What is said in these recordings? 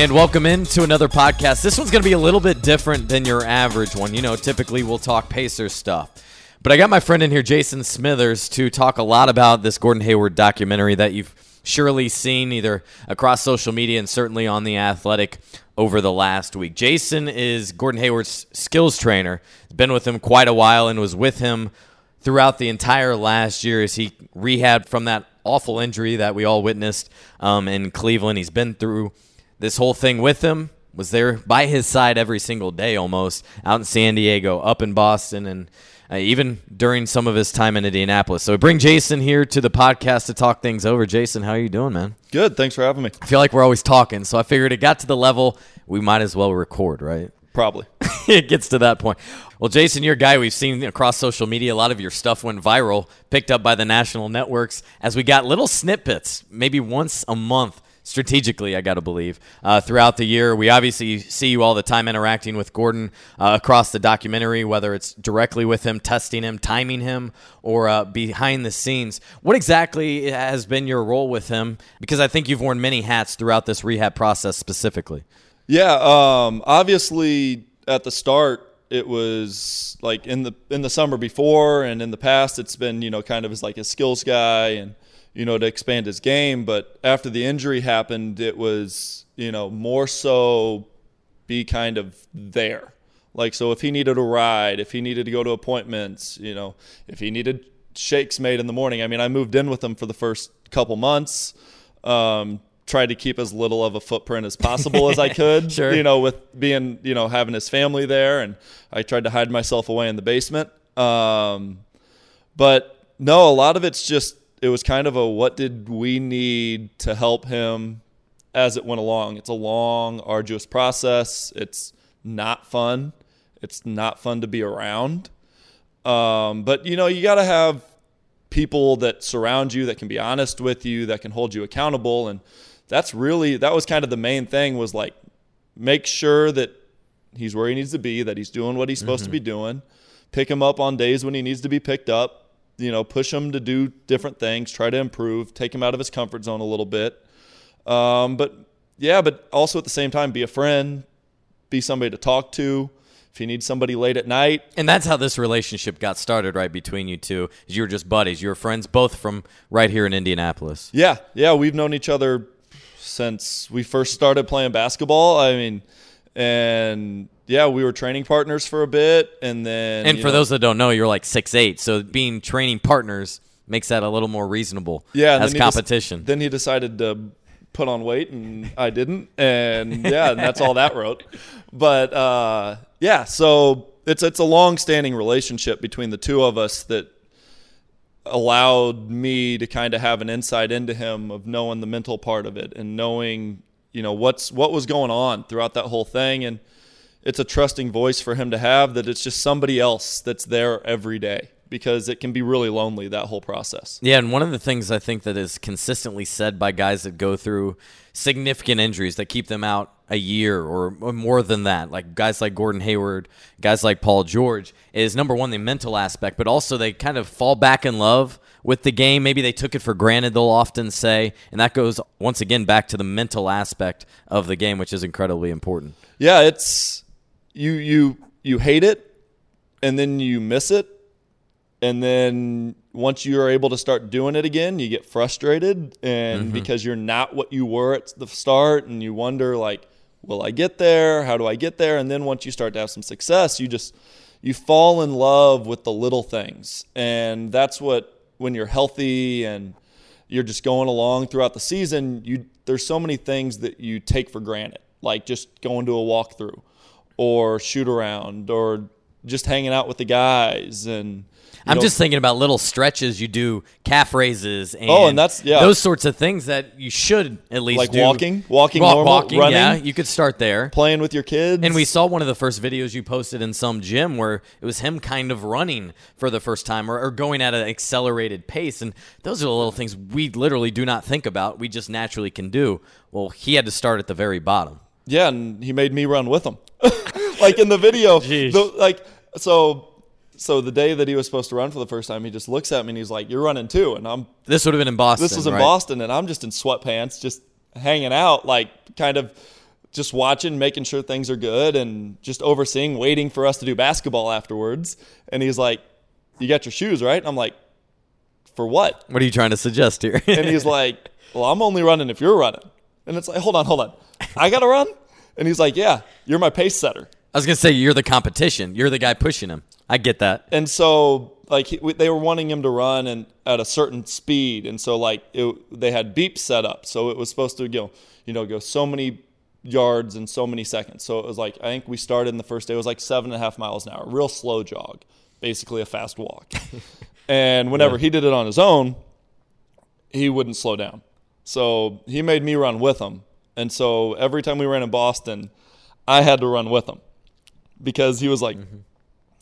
And welcome into another podcast. This one's going to be a little bit different than your average one. You know, typically we'll talk Pacers stuff. But I got my friend in here, Jason Smeathers, to talk a lot about this Gordon Hayward documentary that you've surely seen either across social media and certainly on The Athletic over the last week. Jason is Gordon Hayward's skills trainer. Been with him quite a while and was with him throughout the entire last year as he rehabbed from that awful injury that we all witnessed um, in Cleveland. He's been through this whole thing with him, was there by his side every single day almost, out in San Diego, up in Boston, and uh, even during some of his time in Indianapolis. So we bring Jason here to the podcast to talk things over. Jason, how are you doing, man? Good. Thanks for having me. I feel like we're always talking, so I figured it got to the level we might as well record, right? Probably. it gets to that point. Well, Jason, you're a guy we've seen across social media. A lot of your stuff went viral, picked up by the national networks as we got little snippets, maybe once a month strategically, I got to believe, uh, throughout the year. We obviously see you all the time interacting with Gordon uh, across the documentary, whether it's directly with him, testing him, timing him, or uh, behind the scenes. What exactly has been your role with him? Because I think you've worn many hats throughout this rehab process specifically. Yeah, um, obviously at the start it was like in the in the summer before and in the past it's been you know kind of as like a skills guy and you know to expand his game but after the injury happened it was you know more so be kind of there like so if he needed a ride if he needed to go to appointments you know if he needed shakes made in the morning i mean i moved in with him for the first couple months um, tried to keep as little of a footprint as possible as I could. sure. You know, with being, you know, having his family there, and I tried to hide myself away in the basement. Um, but no, a lot of it's just it was kind of a what did we need to help him as it went along. It's a long, arduous process. It's not fun. It's not fun to be around. Um, but you know, you got to have people that surround you that can be honest with you, that can hold you accountable, and that's really that was kind of the main thing was like make sure that he's where he needs to be, that he's doing what he's supposed mm-hmm. to be doing, pick him up on days when he needs to be picked up, you know, push him to do different things, try to improve, take him out of his comfort zone a little bit. Um, but yeah, but also at the same time, be a friend, be somebody to talk to. If you need somebody late at night, and that's how this relationship got started, right between you two. Is You were just buddies. You were friends, both from right here in Indianapolis. Yeah, yeah, we've known each other since we first started playing basketball. I mean, and yeah, we were training partners for a bit, and then and for know, those that don't know, you're like six eight, so being training partners makes that a little more reasonable. Yeah, as competition. then he decided to put on weight, and I didn't, and yeah, and that's all that wrote. But uh, yeah, so it's it's a long standing relationship between the two of us that allowed me to kind of have an insight into him of knowing the mental part of it and knowing you know what's what was going on throughout that whole thing and it's a trusting voice for him to have that it's just somebody else that's there every day because it can be really lonely that whole process. Yeah, and one of the things I think that is consistently said by guys that go through significant injuries that keep them out a year or more than that, like guys like Gordon Hayward, guys like Paul George, is number one the mental aspect, but also they kind of fall back in love with the game. Maybe they took it for granted, they'll often say, and that goes once again back to the mental aspect of the game, which is incredibly important. Yeah, it's you you you hate it and then you miss it and then once you're able to start doing it again you get frustrated and mm-hmm. because you're not what you were at the start and you wonder like will i get there? How do i get there? And then once you start to have some success you just you fall in love with the little things. And that's what when you're healthy and you're just going along throughout the season you there's so many things that you take for granted like just going to a walkthrough or shoot around or just hanging out with the guys and I'm know, just thinking about little stretches you do, calf raises, and oh, and that's yeah, those sorts of things that you should at least like do. walking, walking, Walk, normal, walking, running. Yeah, you could start there, playing with your kids. And we saw one of the first videos you posted in some gym where it was him kind of running for the first time or, or going at an accelerated pace, and those are the little things we literally do not think about. We just naturally can do. Well, he had to start at the very bottom. Yeah, and he made me run with him, like in the video. The, like so so the day that he was supposed to run for the first time, he just looks at me and he's like, "You're running too." And I'm this would have been in Boston. This was in right? Boston, and I'm just in sweatpants, just hanging out, like kind of just watching, making sure things are good, and just overseeing, waiting for us to do basketball afterwards. And he's like, "You got your shoes right?" I'm like, "For what?" What are you trying to suggest here? And he's like, "Well, I'm only running if you're running." And it's like, "Hold on, hold on, I gotta run." And he's like, "Yeah, you're my pace setter." I was gonna say you're the competition. You're the guy pushing him. I get that. And so like he, they were wanting him to run and at a certain speed, and so like it, they had beeps set up, so it was supposed to go, you know, go so many yards in so many seconds. So it was like I think we started in the first day. It was like seven and a half miles an hour, real slow jog, basically a fast walk. and whenever Yeah. he did it on his own, he wouldn't slow down. So he made me run with him. And so every time we ran in Boston, I had to run with him because he was like, mm-hmm.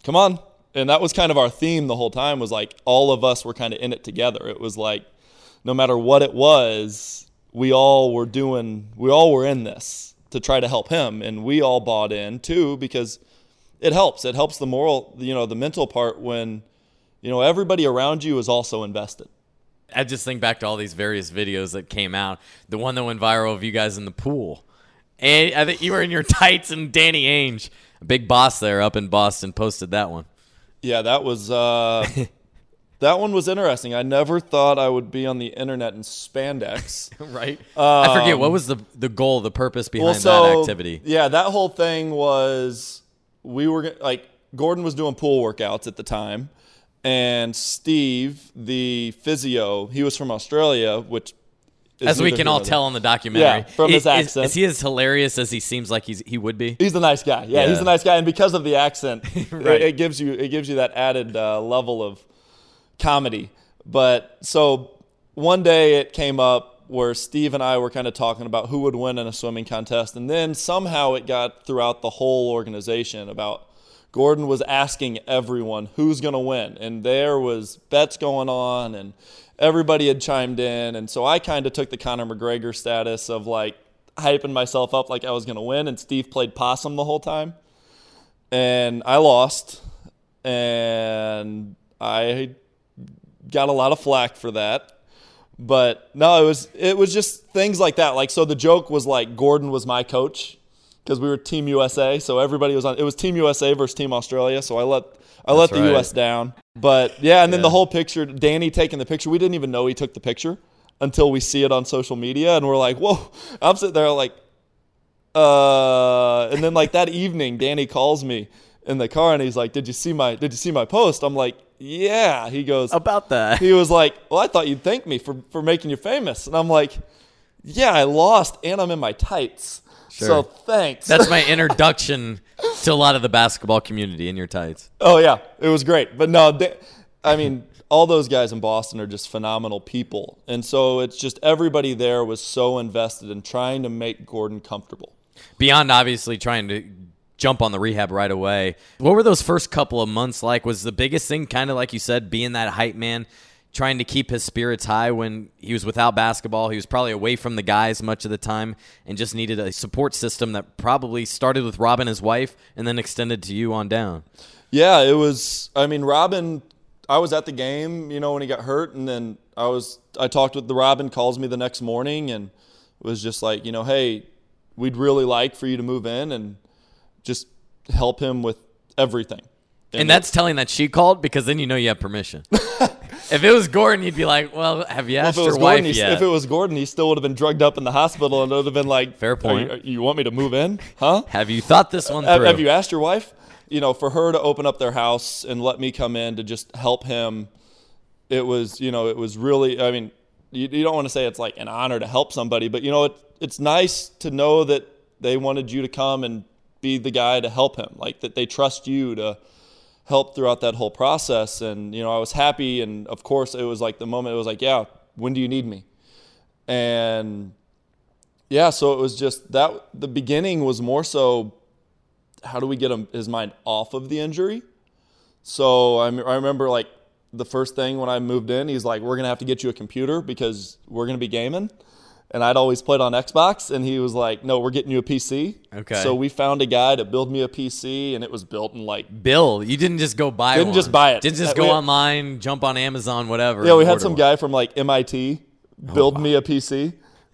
come on. And that was kind of our theme the whole time was like all of us were kind of in it together. It was like no matter what it was, we all were doing, we all were in this to try to help him. And we all bought in too because it helps. It helps the moral, you know, the mental part when, you know, everybody around you is also invested. I just think back to all these various videos that came out. The one that went viral of you guys in the pool. And I think you were in your tights and Danny Ainge, a big boss there up in Boston, posted that one. Yeah, that was uh, that one was interesting. I never thought I would be on the internet in spandex. right? I forget what was the the goal, the purpose behind that activity. Yeah, that whole thing was we were like Gordon was doing pool workouts at the time, and Steve, the physio, he was from Australia, which is As we can all tell in the documentary. Yeah, from his Is- is- accent. Is, he as hilarious as he seems like he's he would be? He's a nice guy. Yeah, he's a nice guy, and because of the accent, Right. it, it gives you it gives you that added uh, level of comedy. But so one day it came up where Steve and I were kind of talking about who would win in a swimming contest, and then somehow it got throughout the whole organization about Gordon was asking everyone who's going to win, and there was bets going on, and everybody had chimed in, and so I kind of took the Conor McGregor status of like hyping myself up like I was going to win, and Steve played possum the whole time, and I lost, and I got a lot of flack for that. But no, it was it was just things like that. Like so, the joke was like Gordon was my coach because we were Team USA, so everybody was on. It was Team USA versus Team Australia, so I let I let the right. US down. But yeah, and then the whole picture, Danny taking the picture, we didn't even know he took the picture until we see it on social media, and we're like, whoa! I'm sitting there like, uh, and then like that evening, Danny calls me in the car, and he's like, "Did you see my Did you see my post?" I'm like, "Yeah." He goes, About that. he was like, "Well, I thought you'd thank me for for making you famous," and I'm like, "Yeah, I lost, and I'm in my tights, so thanks." That's my introduction to a lot of the basketball community in your tights. oh yeah, it was great, but no, they, I mean, all those guys in Boston are just phenomenal people, and so it's just everybody there was so invested in trying to make Gordon comfortable. Beyond obviously trying to jump on the rehab right away. What were those first couple of months like? Was the biggest thing kind of like you said, being that hype man, trying to keep his spirits high when he was without basketball? He was probably away from the guys much of the time and just needed a support system that probably started with Robin, his wife, and then extended to you on down. Yeah, it was. I mean, Robin. I was at the game, you know, when he got hurt, and then I was. I talked with the Robin. Calls me the next morning and was just like, you know, hey, we'd really like for you to move in and just help him with everything. And that's telling that she called because then you know you have permission. if it was Gordon, you'd be like, "Well, have you Well, asked if it was your wife Gordon, he, yet?" if it was Gordon, he still would have been drugged up in the hospital, and it would have been like, Fair "Are point. You, are- you want me to move in? Huh? have you thought this one through? have you asked your wife? You know, for her to open up their house and let me come in to just help him, it was, you know, it was really. I mean, you, you don't want to say it's like an honor to help somebody, but you know, it, it's nice to know that they wanted you to come and be the guy to help him, like that they trust you to help throughout that whole process. And you know, I was happy, and of course, it was like the moment. It was like, yeah, when do you need me? And yeah, so it was just that. The beginning was more so how do we get him his mind off of the injury? So I, I remember like the first thing when I moved in, he's like, "We're gonna have to get you a computer because we're gonna be gaming." And I'd always played on Xbox, and he was like, "No, we're getting you a PC." Okay. So we found a guy to build me a PC, and it was built in like Bill, you didn't just go buy Didn't one. just buy it. Didn't just Uh, go we- online, jump on Amazon, whatever. yeah. We had some one. guy from like MIT build me a PC,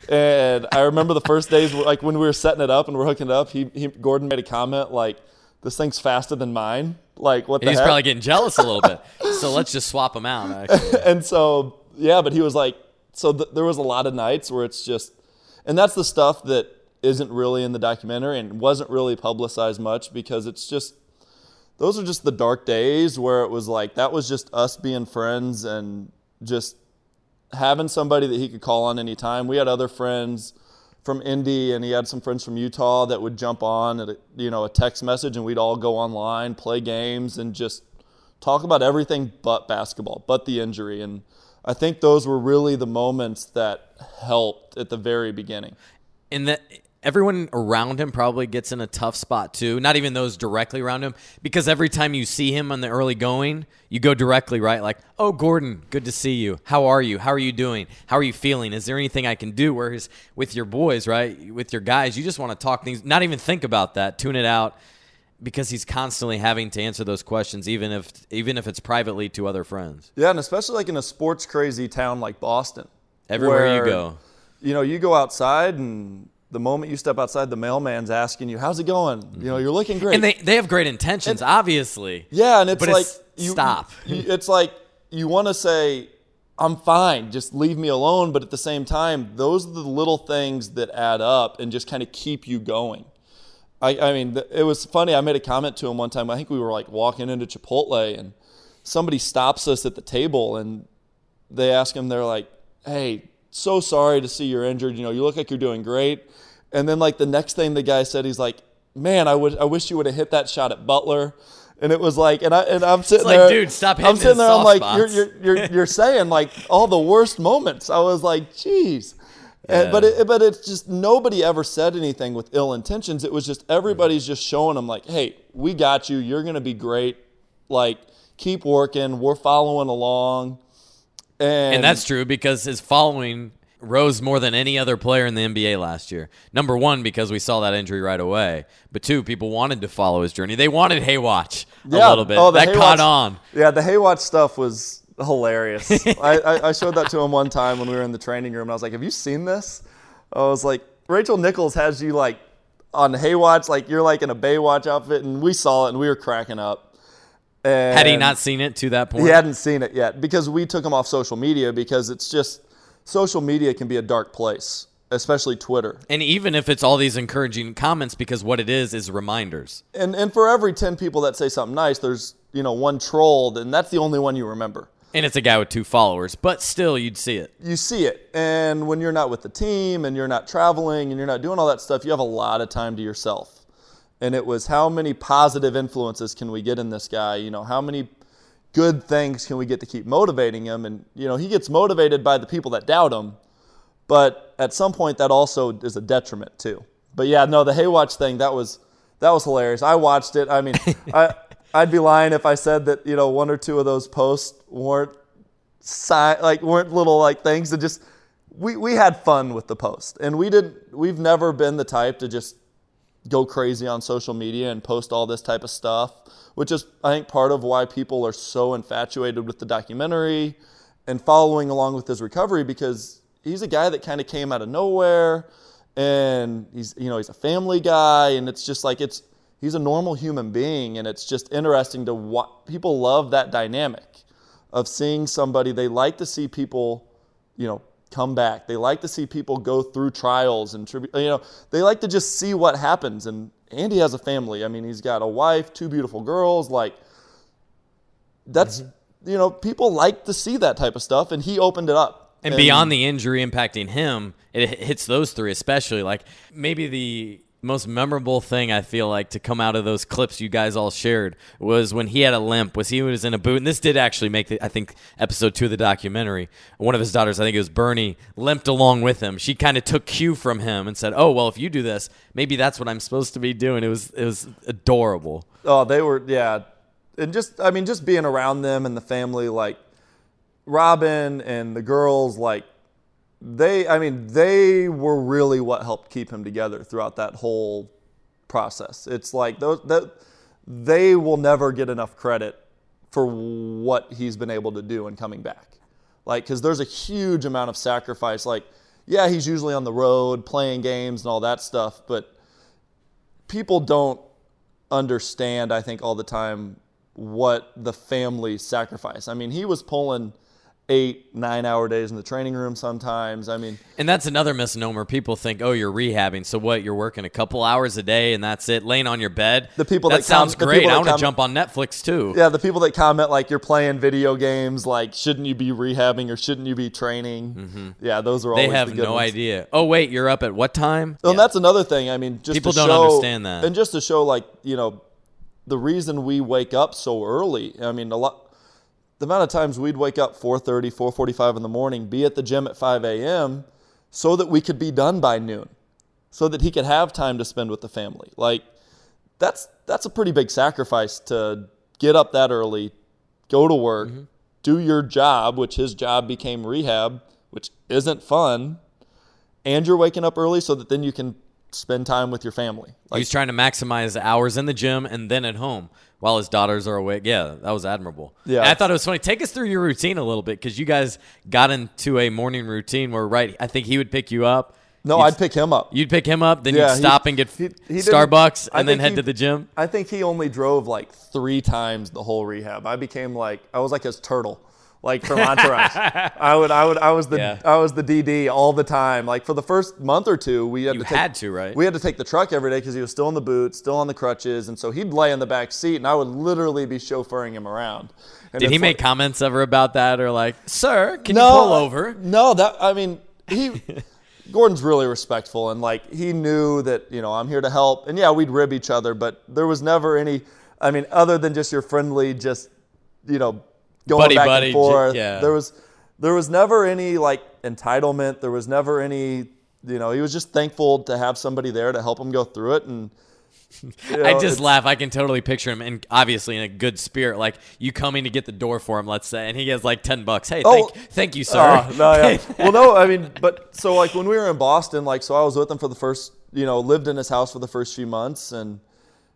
And I remember the first days, like when we were setting it up and we're hooking it up, he, he Gordon made a comment like, "This thing's faster than mine." Like what? And the he's heck? probably getting jealous a little bit. So let's just swap them out. Actually. and so yeah, but he was like, so th- there was a lot of nights where it's just, and that's the stuff that isn't really in the documentary and wasn't really publicized much because it's just those are just the dark days where it was like that was just us being friends and just having somebody that he could call on anytime. We had other friends from Indy and he had some friends from Utah that would jump on at a, you know a text message and we'd all go online, play games and just talk about everything but basketball, but the injury and I think those were really the moments that helped at the very beginning. and that everyone around him probably gets in a tough spot too. Not even those directly around him, because every time you see him on the early going, you go directly right, like, "Oh, Gordon, good to see you. How are you? How are you doing? How are you feeling? Is there anything I can do?" Whereas with your boys, right, with your guys, you just want to talk things, not even think about that, tune it out, because he's constantly having to answer those questions, even if even if it's privately to other friends. Yeah, and especially like in a sports crazy town like Boston. Everywhere you go. You know, you go outside and the moment you step outside, the mailman's asking you, "How's it going?" You know, you're looking great. And they, they have great intentions, obviously. yeah, and it's but like it's- you, stop. you- it's like you want to say, "I'm fine, just leave me alone," but at the same time, those are the little things that add up and just kind of keep you going. I, I mean, th- it was funny. I made a comment to him one time. I think we were like walking into Chipotle, and somebody stops us at the table, and they ask him, they're like, "Hey, so sorry to see you're injured. You know, you look like you're doing great." And then like the next thing the guy said, he's like, "Man, I would, I wish you would have hit that shot at Butler." And it was like, and I and I'm sitting like, there, dude, stop hitting I'm sitting there, I'm like, spots. you're, you're you're you're saying like all the worst moments. I was like, "Geez." And, but it, but it's just nobody ever said anything with ill intentions. It was just everybody's just showing them like, hey, we got you. You're gonna be great. Like, keep working. We're following along. And, And that's true because his following rose more than any other player in the NBA last year. Number one, because we saw that injury right away. But two, people wanted to follow his journey. They wanted Haywatch a Yeah. little bit. Oh, that Haywatch- caught on. Yeah, the Haywatch stuff was hilarious. I, I, I showed that to him one time when we were in the training room, and I was like, "Have you seen this?" I was like, "Rachel Nichols has you like on Haywatch, like you're like in a Baywatch outfit," and we saw it and we were cracking up. And Had he not seen it to that point? He hadn't seen it yet because we took him off social media because it's just social media can be a dark place, especially Twitter. And even if it's all these encouraging comments, because what it is is reminders. And and for every ten people that say something nice, there's you know one troll, and that's the only one you remember. And it's a guy with two followers, but still, you'd see it. you see it. And when you're not with the team and you're not traveling and you're not doing all that stuff, you have a lot of time to yourself. And it was how many positive influences can we get in this guy? You know, how many good things can we get to keep motivating him? And, you know, he gets motivated by the people that doubt him. But at some point, that also is a detriment too. But yeah, no, the Haywatch thing that was that was hilarious. I watched it. I mean, I I'd be lying if I said that you know one or two of those posts weren't like weren't little like things that just we we had fun with the post, and we did. We've never been the type to just go crazy on social media and post all this type of stuff, which is I think part of why people are so infatuated with the documentary and following along with his recovery because he's a guy that kind of came out of nowhere and he's you know he's a family guy and it's just like it's he's a normal human being and it's just interesting to what people love that dynamic of seeing somebody they like to see people you know come back. They like to see people go through trials and tribu- you know they like to just see what happens. And Andy has a family. I mean he's got a wife two beautiful girls like that's mm-hmm. you know people like to see that type of stuff and he opened it up. And beyond the injury impacting him, it hits those three especially. Like maybe the most memorable thing I feel like to come out of those clips you guys all shared was when he had a limp. Was he was in a boot, and this did actually make the, I think episode two of the documentary. One of his daughters, I think it was Bernie, limped along with him. She kind of took cue from him and said, "Oh well, if you do this, maybe that's what I'm supposed to be doing." It was it was adorable. Oh, they were yeah, and just I mean, just being around them and the family, like Robin and the girls, like they, I mean, they were really what helped keep him together throughout that whole process. It's like those that they will never get enough credit for what he's been able to do in coming back. Like, because there's a huge amount of sacrifice. Like, yeah, he's usually on the road playing games and all that stuff, but people don't understand, I think, all the time what the family sacrifice. I mean, he was pulling eight, nine hour days in the training room sometimes. I mean, And that's another misnomer. People think, oh, you're rehabbing. So what? You're working a couple hours a day and that's it, laying on your bed. The people that, that sounds the great. I want to com- jump on Netflix too. yeah, the people that comment like you're playing video games, like shouldn't you be rehabbing or shouldn't you be training? Yeah, those are Mm-hmm. They have the no ones. idea. Oh wait, you're up at what time? Well, Yeah. and that's another thing. I mean, just People to don't show, understand that. and just to show, like you know, the reason we wake up so early. I mean, a lot. The amount of times we'd wake up 4:30, 4:45 in the morning, be at the gym at 5 a.m., so that we could be done by noon, so that he could have time to spend with the family. Like, that's that's a pretty big sacrifice to get up that early, go to work, Mm-hmm. do your job, which his job became rehab, which isn't fun, and you're waking up early so that then you can spend time with your family. Like, He's trying to maximize hours in the gym and then at home while his daughters are awake. Yeah, that was admirable. Yeah. And I thought it was funny. Take us through your routine a little bit because you guys got into a morning routine where, right, I think he would pick you up. no, I'd pick him up. You'd pick him up, then Yeah, you'd he- stop and get he- he Starbucks and then head he- to the gym. I think he only drove like three times the whole rehab. I became like I was like his turtle, like from Entourage. I would, I would, I was the, Yeah. I was the DD all the time. Like for the first month or two, we had You to take, had to, right? We had to take the truck every day because he was still in the boot, still on the crutches, and so he'd lay in the back seat, and I would literally be chauffeuring him around. And Did he make like- comments ever about that or like, sir, can no, you pull over? No, that I mean he. Gordon's really respectful and like he knew that you know I'm here to help and yeah we'd rib each other but there was never any I mean other than just your friendly just you know going Buddy, back buddy, and forth yeah. there was there was never any like entitlement there was never any you know he was just thankful to have somebody there to help him go through it and you I just laugh. I can totally picture him, and obviously in a good spirit, like you coming to get the door for him, let's say, and he has like ten bucks. Hey, Oh. thank, thank you, sir. Oh, no, yeah. well, no, I mean, but so like when we were in Boston, like so I was with him for the first, you know, lived in his house for the first few months, and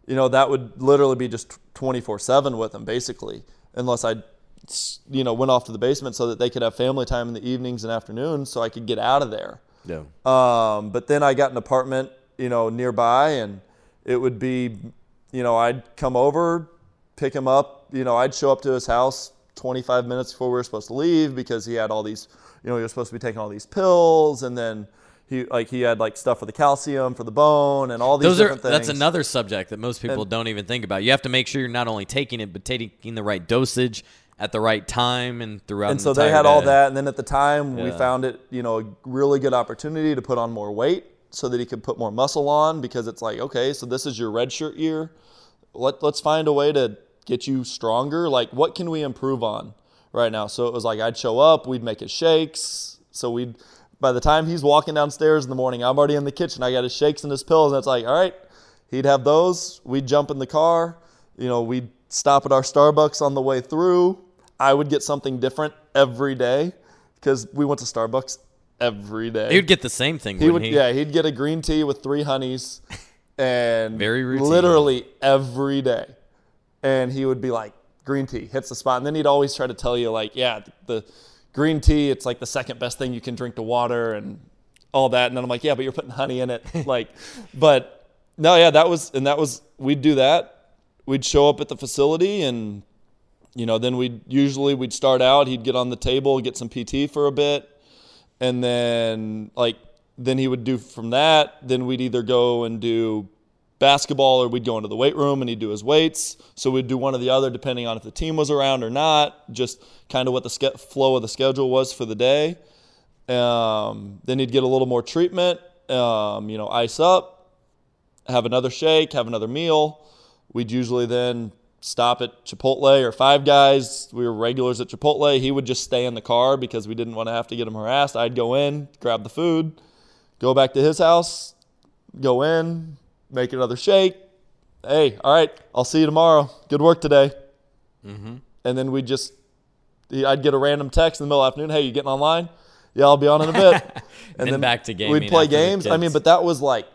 you know that would literally be just twenty four seven with him basically, unless I, you know, went off to the basement so that they could have family time in the evenings and afternoons, so I could get out of there. no. Um, but then I got an apartment, you know, nearby, and it would be, you know, I'd come over, pick him up. You know, I'd show up to his house 25 minutes before we were supposed to leave because he had all these, you know, he was supposed to be taking all these pills, and then he like he had like stuff for the calcium for the bone and all these Those are different things. that's another subject that most people don't even think about. You have to make sure you're not only taking it, but taking the right dosage at the right time and throughout. and an so they entire had all that and then at the time we found it you know a really good opportunity to put on more weight so that he could put more muscle on because it's like okay so this is your red shirt year. Let, let's find a way to get you stronger. Like what can we improve on right now? So it was like i'd show up we'd make his shakes. So we'd by the time he's walking downstairs in the morning i'm already in the kitchen. I got his shakes and his pills and it's like all right he'd have those. We'd jump in the car. You know we'd stop at our starbucks on the way through i would get something different every day because we went to starbucks every day He would get the same thing. he would he? yeah he'd get a green tea with three honeys and Very routine. literally every day and he would be like green tea hits the spot and then he'd always try to tell you like yeah the green tea it's like the second best thing you can drink to water and all that and then i'm like yeah but you're putting honey in it like but no yeah that was and that was we'd do that we'd show up at the facility and you know then we'd usually we'd start out he'd get on the table get some pt for a bit and then like then he would do from that then we'd either go and do basketball or we'd go into the weight room and he'd do his weights. So we'd do one or the other depending on if the team was around or not just kind of what the ske- flow of the schedule was for the day. Um, then he'd get a little more treatment um, you know ice up have another shake have another meal. We'd usually then stop at Chipotle or Five Guys. We were regulars at Chipotle. He would just stay in the car because we didn't want to have to get him harassed. I'd go in, grab the food, go back to his house, go in, make another shake. Hey, all right, I'll see you tomorrow. Good work today. Mm-hmm. And then we just, I'd get a random text in the middle of the afternoon. Hey, you getting online? Yeah, I'll be on in a bit. And then back to gaming We'd play games. I mean, but that was like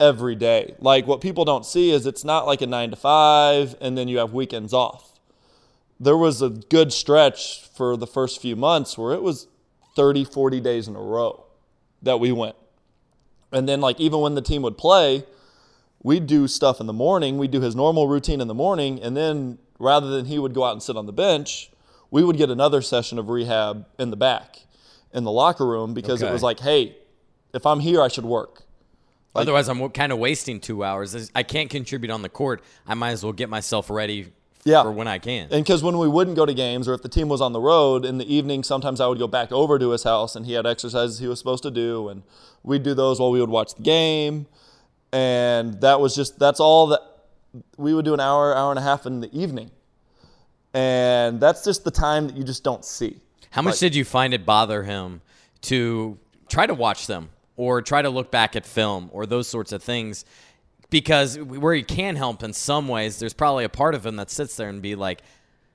every day. Like what people don't see is it's not like a nine to five and then you have weekends off. There was a good stretch for the first few months where it was 30, 40 days in a row. that we went. And then like even when the team would play, we'd do stuff in the morning. We'd do his normal routine in the morning, and then rather than he would go out and sit on the bench, we would get another session of rehab in the back in the locker room because Okay. it was like, hey, if I'm here, I should work. Otherwise, I'm kind of wasting two hours. I can't contribute on the court. I might as well get myself ready Yeah. for when I can. And because when we wouldn't go to games or if the team was on the road in the evening, sometimes I would go back over to his house and he had exercises he was supposed to do. And we'd do those while we would watch the game. And that was just, that's all that we would do an hour, hour and a half in the evening. And that's just the time that you just don't see. How much Like- did you find it bother him to try to watch them or try to look back at film or those sorts of things? Because where he can help in some ways, there's probably a part of him that sits there and be like,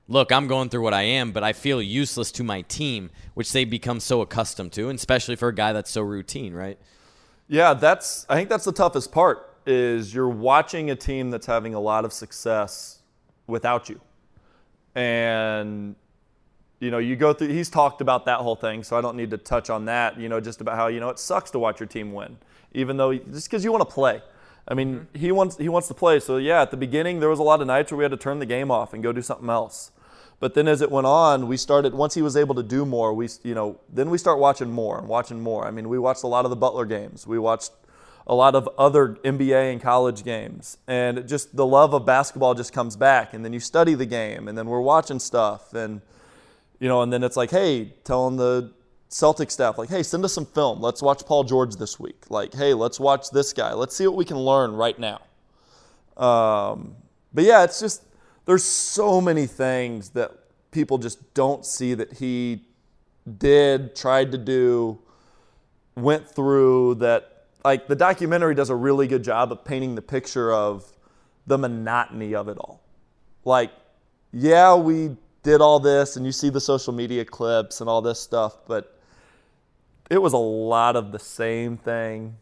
look, I'm going through what I am, but I feel useless to my team, which they become so accustomed to, and especially for a guy that's so routine, right? Yeah, that's I think that's the toughest part is you're watching a team that's having a lot of success without you. And you know, you go through he's talked about that whole thing, so I don't need to touch on that, you know, just about how, you know, it sucks to watch your team win, even though just cuz you want to play. I mean, mm-hmm. he wants he wants to play. So yeah, at the beginning there was a lot of nights where we had to turn the game off and go do something else. But then as it went on, we started once he was able to do more, we you know, then we start watching more and watching more. I mean, we watched a lot of the Butler games. We watched a lot of other NBA and college games. And just the love of basketball just comes back and then you study the game and then we're watching stuff and you know, and then it's like, hey, telling the Celtic staff, like, hey, send us some film. Let's watch Paul George this week. Like, hey, let's watch this guy. Let's see what we can learn right now. Um, but yeah, it's just there's so many things that people just don't see that he did, tried to do, went through that like the documentary does a really good job of painting the picture of the monotony of it all. Like, yeah, we did all this and you see the social media clips and all this stuff, but it was a lot of the same thing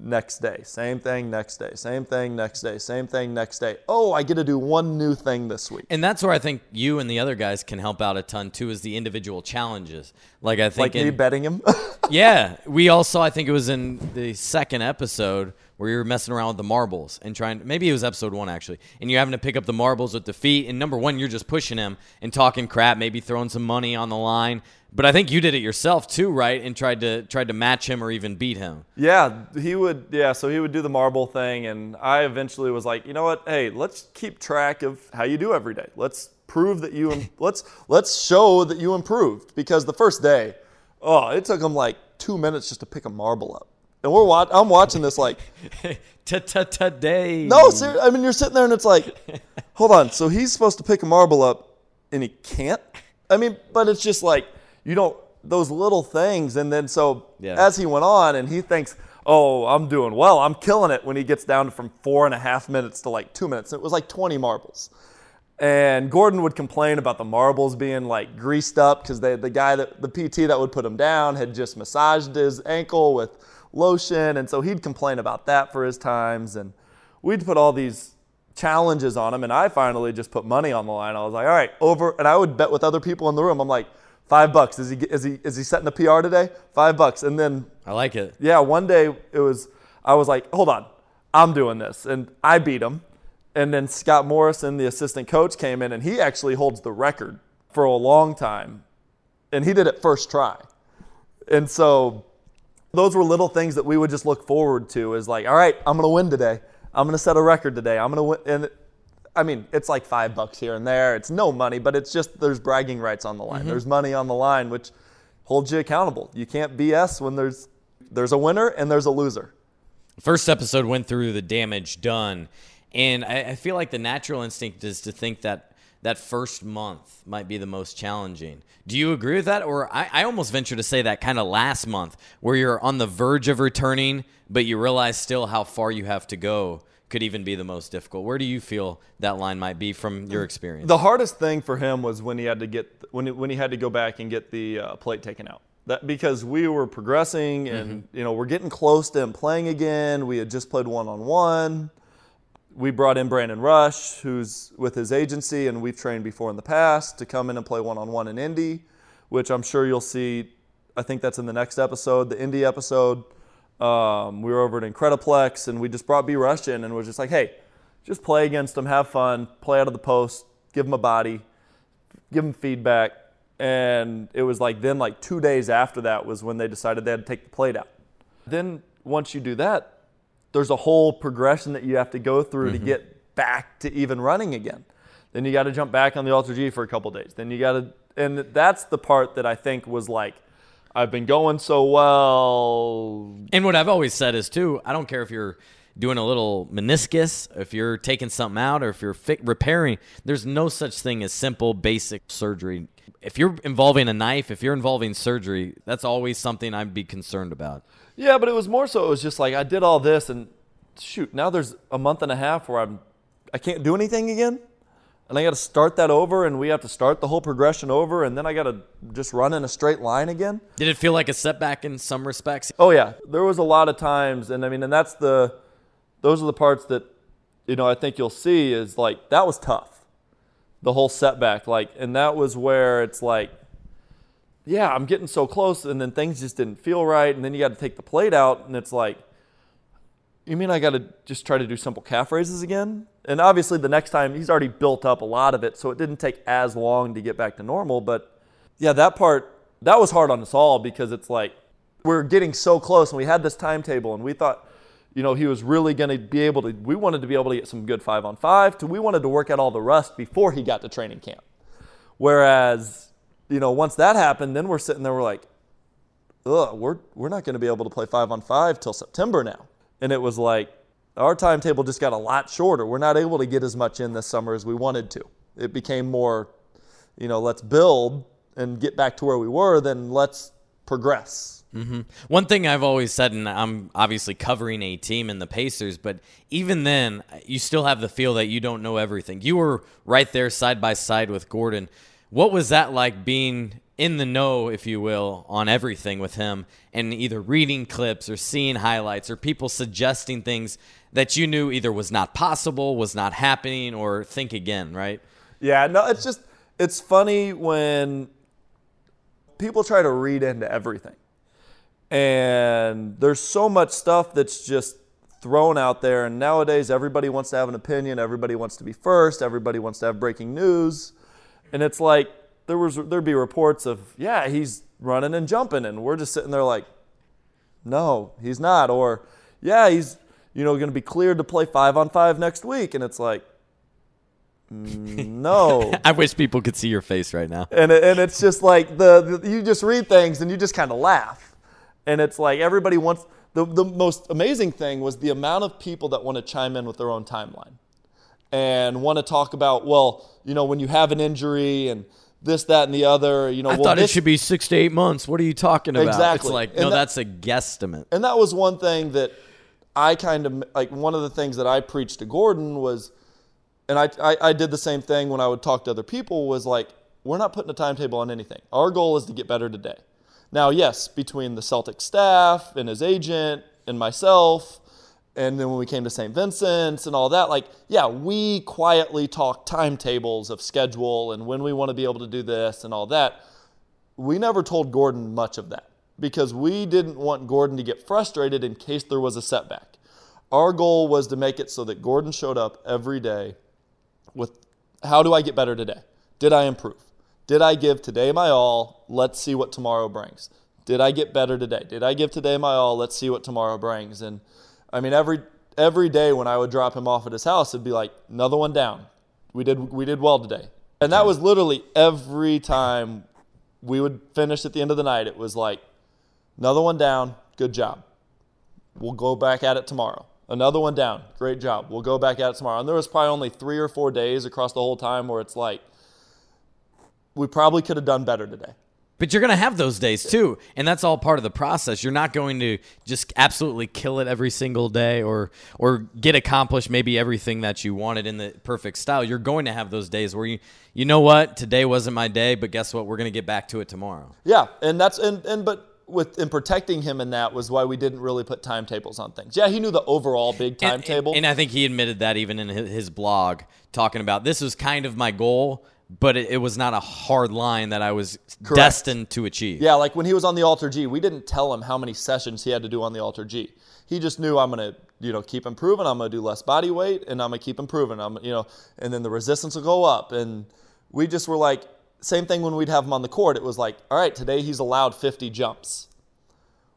next day, same thing next day, same thing next day, same thing next day. Oh, I get to do one new thing this week. And that's where I think you and the other guys can help out a ton too, is the individual challenges. Like I think Like me in- betting him. yeah, we all saw. I think it was in the second episode where you're messing around with the marbles and trying. Maybe it was episode one actually, and you're having to pick up the marbles with the feet. And number one, you're just pushing him and talking crap, maybe throwing some money on the line. But I think you did it yourself too, right? And tried to tried to match him or even beat him. Yeah, he would. Yeah, so he would do the marble thing, and I eventually was like, you know what? Hey, let's keep track of how you do every day. Let's prove that you. let's let's show that you improved because the first day, oh, it took him like two minutes just to pick a marble up, and we're watch. I'm watching this like, Today. no, ser- I mean, you're sitting there and it's like, hold on. So he's supposed to pick a marble up, and he can't. I mean, but it's just like you don't those little things, and then so Yeah. as he went on, and he thinks, oh, I'm doing well, I'm killing it. When he gets down from four and a half minutes to like two minutes, it was like 20 marbles. And Gordon would complain about the marbles being like greased up because the guy that the PT that would put him down had just massaged his ankle with lotion, and so he'd complain about that for his times. And we'd put all these challenges on him, and I finally just put money on the line. I was like, all right, over, and I would bet with other people in the room. I'm like, five bucks. Is he is he is he setting a PR today? Five bucks, and then I like it. yeah, one day it was I was like, hold on, I'm doing this, and I beat him. And then Scott Morrison, the assistant coach, came in, and he actually holds the record for a long time, and he did it first try. And so those were little things that we would just look forward to is like, all right, I'm going to win today. I'm going to set a record today. I'm going to win. And I mean, it's like five bucks here and there. It's no money, but it's just there's bragging rights on the line. Mm-hmm. There's money on the line, which holds you accountable. You can't BS when there's there's a winner and there's a loser. First episode went through the damage done, and I, I feel like the natural instinct is to think that that first month might be the most challenging. Do you agree with that? Or I, I almost venture to say that kind of last month, where you're on the verge of returning, but you realize still how far you have to go, could even be the most difficult. Where do you feel that line might be from your experience? The hardest thing for him was when he had to get when he, when he had to go back and get the uh, plate taken out. That because we were progressing and you know we're getting close to him playing again. We had just played one on one. We brought in Brandon Rush, who's with his agency, and we've trained before in the past to come in and play one on one in Indy, which I'm sure you'll see I think that's in the next episode, the Indy episode. Um, we were over at Incrediplex and we just brought B Rush in and was just like, hey, just play against them, have fun, play out of the post, give them a body, give them feedback. And it was like then, like two days after that, was when they decided they had to take the plate out. Then once you do that, there's a whole progression that you have to go through mm-hmm. to get back to even running again. Then you got to jump back on the AlterG for a couple days. Then you got to, and that's the part that I think was like, I've been going so well. And what I've always said is too, I don't care if you're doing a little meniscus, if you're taking something out, or if you're fi- repairing. There's no such thing as simple, basic surgery. If you're involving a knife, if you're involving surgery, that's always something I'd be concerned about. Yeah, but it was more so. It was just like I did all this, and shoot, now there's a month and a half where I'm, I can't do anything again and I got to start that over, and we have to start the whole progression over, and then I got to just run in a straight line again. Did it feel like a setback in some respects? Oh yeah, there was a lot of times, and I mean, and that's the, those are the parts that, you know, I think you'll see is like that was tough, the whole setback, like, and that was where it's like, yeah, I'm getting so close, and then things just didn't feel right, and then you got to take the plate out, and it's like, you mean I got to just try to do simple calf raises again? And obviously, the next time he's already built up a lot of it, so it didn't take as long to get back to normal. But yeah, that part, that was hard on us all because it's like we're getting so close and we had this timetable and we thought, you know, he was really going to be able to, we wanted to be able to get some good five on five, to we wanted to work out all the rust before he got to training camp. Whereas, you know, once that happened, then we're sitting there, we're like, ugh, we're, we're not going to be able to play five on five till September now. And it was like, our timetable just got a lot shorter. We're not able to get as much in this summer as we wanted to. It became more, you know, let's build and get back to where we were, then let's progress. Mm-hmm. One thing I've always said, and I'm obviously covering a team in the Pacers, but even then, you still have the feel that you don't know everything. You were right there side by side with Gordon. What was that like being in the know, if you will, on everything with him and either reading clips or seeing highlights or people suggesting things that you knew either was not possible, was not happening, or think again, right? Yeah, no, it's just, it's funny when people try to read into everything. And there's so much stuff that's just thrown out there. And nowadays, everybody wants to have an opinion. Everybody wants to be first. Everybody wants to have breaking news. And it's like, there was there'd be reports of yeah he's running and jumping and we're just sitting there like no he's not or yeah he's you know going to be cleared to play five on five next week and it's like no i wish people could see your face right now and, and it's just like the, the you just read things and you just kind of laugh and it's like everybody wants the, the most amazing thing was the amount of people that want to chime in with their own timeline and want to talk about well you know when you have an injury and this, that, and the other. You know, I well, thought this, it should be six to eight months. What are you talking about? Exactly. It's like no, that, that's a guesstimate. And that was one thing that I kind of like. One of the things that I preached to Gordon was, and I, I, I did the same thing when I would talk to other people. Was like, we're not putting a timetable on anything. Our goal is to get better today. Now, yes, between the Celtic staff and his agent and myself and then when we came to St. Vincent's and all that, like, yeah, we quietly talk timetables of schedule and when we want to be able to do this and all that. We never told Gordon much of that because we didn't want Gordon to get frustrated in case there was a setback. Our goal was to make it so that Gordon showed up every day with how do I get better today? Did I improve? Did I give today my all? Let's see what tomorrow brings. Did I get better today? Did I give today my all? Let's see what tomorrow brings. And I mean, every every day when I would drop him off at his house, it'd be like another one down. We did we did well today, and that was literally every time we would finish at the end of the night. It was like another one down. Good job. We'll go back at it tomorrow. Another one down. Great job. We'll go back at it tomorrow. And there was probably only three or four days across the whole time where it's like we probably could have done better today. But you're going to have those days too, and that's all part of the process. You're not going to just absolutely kill it every single day or or get accomplished maybe everything that you wanted in the perfect style. You're going to have those days where you you know what, today wasn't my day, but guess what? We're going to get back to it tomorrow. Yeah, and that's and and but with in protecting him in that was why we didn't really put timetables on things. Yeah, he knew the overall big timetable. And, and, and I think he admitted that even in his blog talking about this was kind of my goal but it, it was not a hard line that I was destined to achieve. Yeah, like when he was on the AlterG, we didn't tell him how many sessions he had to do on the AlterG. He just knew I'm gonna, you know, keep improving. I'm gonna do less body weight, and I'm gonna keep improving. I'm, you know, and then the resistance will go up. And we just were like, same thing when we'd have him on the court. It was like, all right, today he's allowed 50 jumps.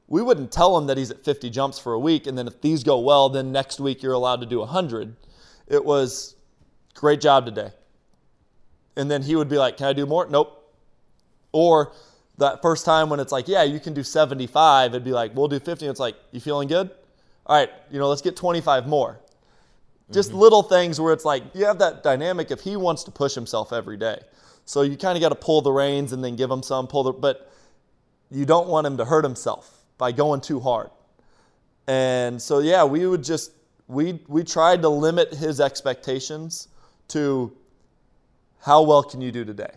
We wouldn't tell him that he's at 50 jumps for a week, and then if these go well, then next week you're allowed to do 100. It was great job today. And then he would be like, Can I do more? Nope. Or that first time when it's like, Yeah, you can do 75, it'd be like, We'll do 50. It's like, You feeling good? All right, you know, let's get 25 more. Just mm-hmm. little things where it's like, you have that dynamic if he wants to push himself every day. So you kind of got to pull the reins and then give him some, pull the, but you don't want him to hurt himself by going too hard. And so, yeah, we would just, we, we tried to limit his expectations to how well can you do today?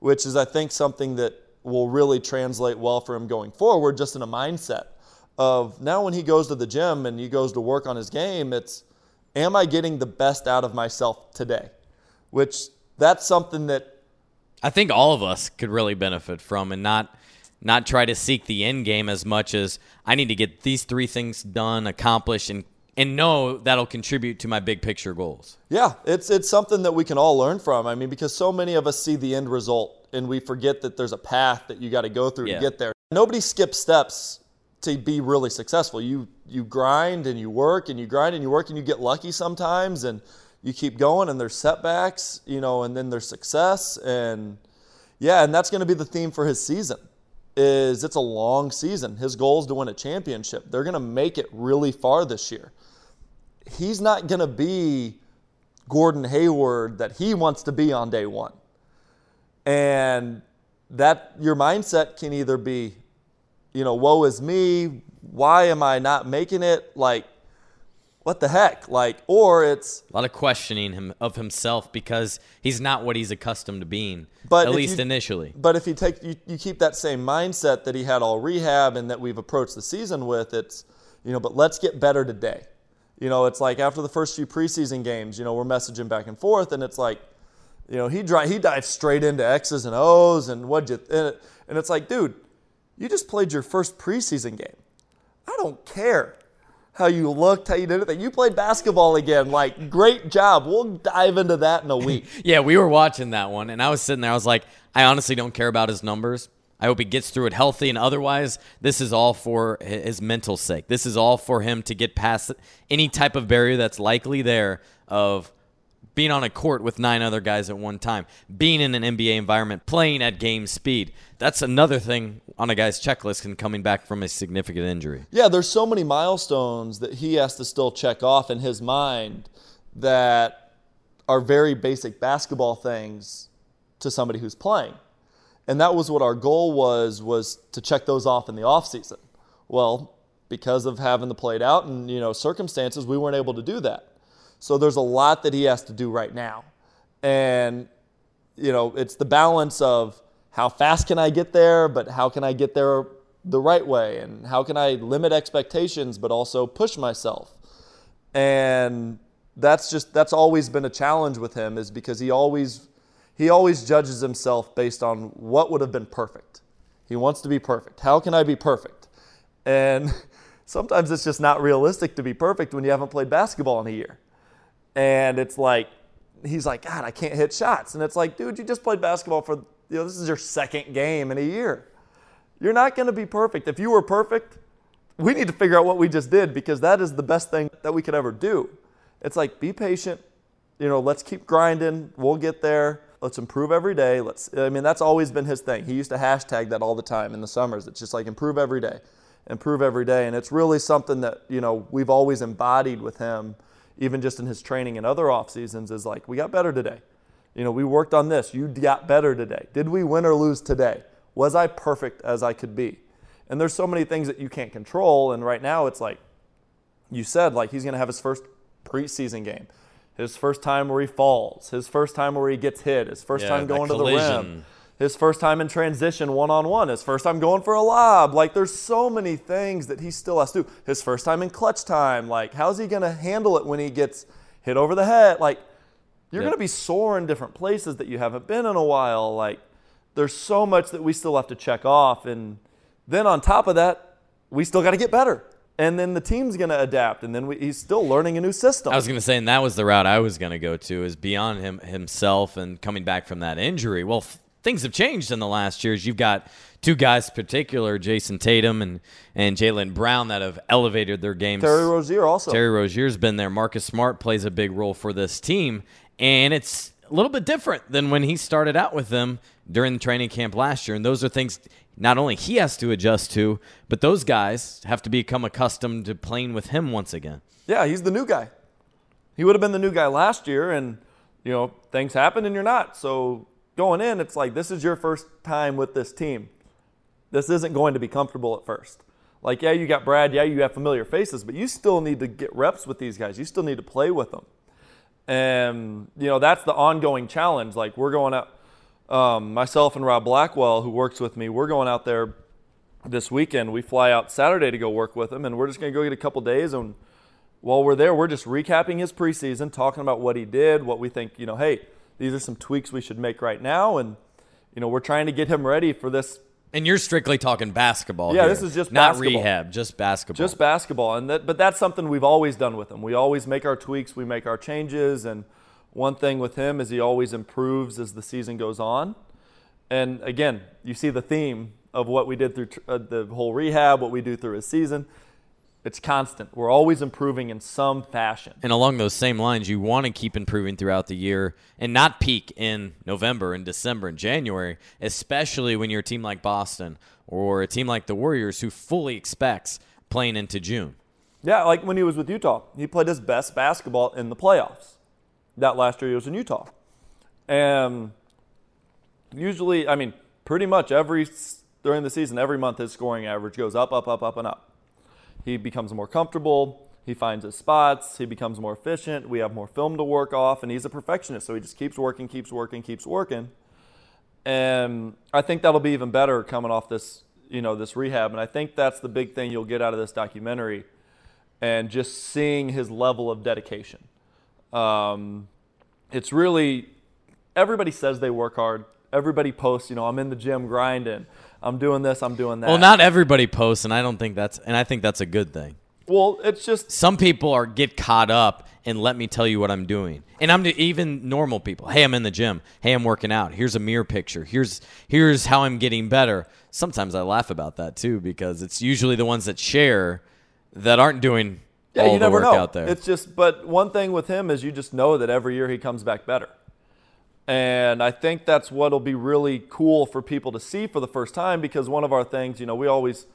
Which is, I think, something that will really translate well for him going forward, just in a mindset of now when he goes to the gym and he goes to work on his game, it's, am I getting the best out of myself today? Which that's something that I think all of us could really benefit from and not not try to seek the end game as much as I need to get these three things done, accomplished, and and know that'll contribute to my big picture goals. Yeah, it's it's something that we can all learn from. I mean, because so many of us see the end result and we forget that there's a path that you got to go through yeah. to get there. Nobody skips steps to be really successful. You you grind and you work and you grind and you work and you get lucky sometimes and you keep going and there's setbacks, you know, and then there's success and yeah, and that's going to be the theme for his season. Is it's a long season. His goal is to win a championship. They're going to make it really far this year he's not going to be Gordon Hayward that he wants to be on day one. And that your mindset can either be, you know, woe is me, why am I not making it? Like, what the heck? Like, or it's a lot of questioning him of himself because he's not what he's accustomed to being. But at least you, initially. But if you take you, you keep that same mindset that he had all rehab and that we've approached the season with, it's you know, but let's get better today. You know, it's like after the first few preseason games, you know, we're messaging back and forth, and it's like, you know, he dri- he dives straight into X's and O's, and what you and, it, and it's like, dude, you just played your first preseason game. I don't care how you looked, how you did it. You played basketball again. Like, great job. We'll dive into that in a week. yeah, we were watching that one, and I was sitting there. I was like, I honestly don't care about his numbers. I hope he gets through it healthy. And otherwise, this is all for his mental sake. This is all for him to get past any type of barrier that's likely there of being on a court with nine other guys at one time, being in an NBA environment, playing at game speed. That's another thing on a guy's checklist and coming back from a significant injury. Yeah, there's so many milestones that he has to still check off in his mind that are very basic basketball things to somebody who's playing. And that was what our goal was was to check those off in the off season. Well, because of having the played out and you know circumstances, we weren't able to do that. So there's a lot that he has to do right now. And you know, it's the balance of how fast can I get there, but how can I get there the right way and how can I limit expectations but also push myself. And that's just that's always been a challenge with him is because he always he always judges himself based on what would have been perfect. He wants to be perfect. How can I be perfect? And sometimes it's just not realistic to be perfect when you haven't played basketball in a year. And it's like, he's like, God, I can't hit shots. And it's like, dude, you just played basketball for, you know, this is your second game in a year. You're not going to be perfect. If you were perfect, we need to figure out what we just did because that is the best thing that we could ever do. It's like, be patient. You know, let's keep grinding. We'll get there let's improve every day. Let's I mean that's always been his thing. He used to hashtag that all the time in the summers. It's just like improve every day. Improve every day. And it's really something that, you know, we've always embodied with him, even just in his training and other off seasons, is like, we got better today. You know, we worked on this. You got better today. Did we win or lose today? Was I perfect as I could be? And there's so many things that you can't control. And right now it's like you said, like he's gonna have his first preseason game his first time where he falls, his first time where he gets hit, his first yeah, time going to the rim, his first time in transition one on one, his first time going for a lob. Like there's so many things that he still has to do. His first time in clutch time, like how's he going to handle it when he gets hit over the head? Like You're to be sore in different places that you haven't been in a while. Like, there's so much that we still have to check off. And then on top of that, we still got to get better. And then the team's going to adapt. And then we, he's still learning a new system. I was going to say, and that was the route I was going to go to, is beyond him himself and coming back from that injury. Well, f- things have changed in the last years. You've got two guys, in particular Jayson Tatum and and Jaylen Brown, that have elevated their games. Terry Rozier also. Terry Rozier's been there. Marcus Smart plays a big role for this team, and it's a little bit different than when he started out with them during the training camp last year. And those are things not only he has to adjust to, but those guys have to become accustomed to playing with him once again. Yeah, he's the new guy. He would have been the new guy last year, and you know things happen, and you're not. So going in, it's like this is your first time with this team. This isn't going to be comfortable at first. Like, yeah, you got Brad, yeah, you have familiar faces, but you still need to get reps with these guys. You still need to play with them, and you know that's the ongoing challenge. Like we're going out, um, myself and Rob Blackwell, who works with me, we're going out there this weekend. We fly out Saturday to go work with him, and we're just going to go get a couple days. And while we're there, we're just recapping his preseason, talking about what he did, what we think. You know, hey, these are some tweaks we should make right now, and you know, we're trying to get him ready for this. And you're strictly talking basketball. Yeah, here. this is just not basketball. rehab, just basketball. Just basketball, and that, but that's something we've always done with him. We always make our tweaks, we make our changes, and one thing with him is he always improves as the season goes on. And again, you see the theme of what we did through tr- uh, the whole rehab, what we do through his season. It's constant. We're always improving in some fashion. And along those same lines, you want to keep improving throughout the year and not peak in November and December and January, especially when you're a team like Boston or a team like the Warriors who fully expects playing into June. Yeah, like when he was with Utah, he played his best basketball in the playoffs. That last year he was in Utah, and usually, I mean, pretty much every during the season, every month his scoring average goes up, up, up, up, and up. He becomes more comfortable. He finds his spots. He becomes more efficient. We have more film to work off, and he's a perfectionist, so he just keeps working, keeps working, keeps working. And I think that'll be even better coming off this, you know, this rehab. And I think that's the big thing you'll get out of this documentary, and just seeing his level of dedication. Um, it's really everybody says they work hard. Everybody posts, you know, I'm in the gym grinding. I'm doing this. I'm doing that. Well, not everybody posts, and I don't think that's and I think that's a good thing. Well, it's just Some people are get caught up and let me tell you what I'm doing. And I'm even normal people. Hey, I'm in the gym. Hey, I'm working out. Here's a mirror picture. Here's here's how I'm getting better. Sometimes I laugh about that too because it's usually the ones that share that aren't doing yeah, all you the never work know. out there. It's just, but one thing with him is you just know that every year he comes back better. And I think that's what'll be really cool for people to see for the first time because one of our things, you know, we always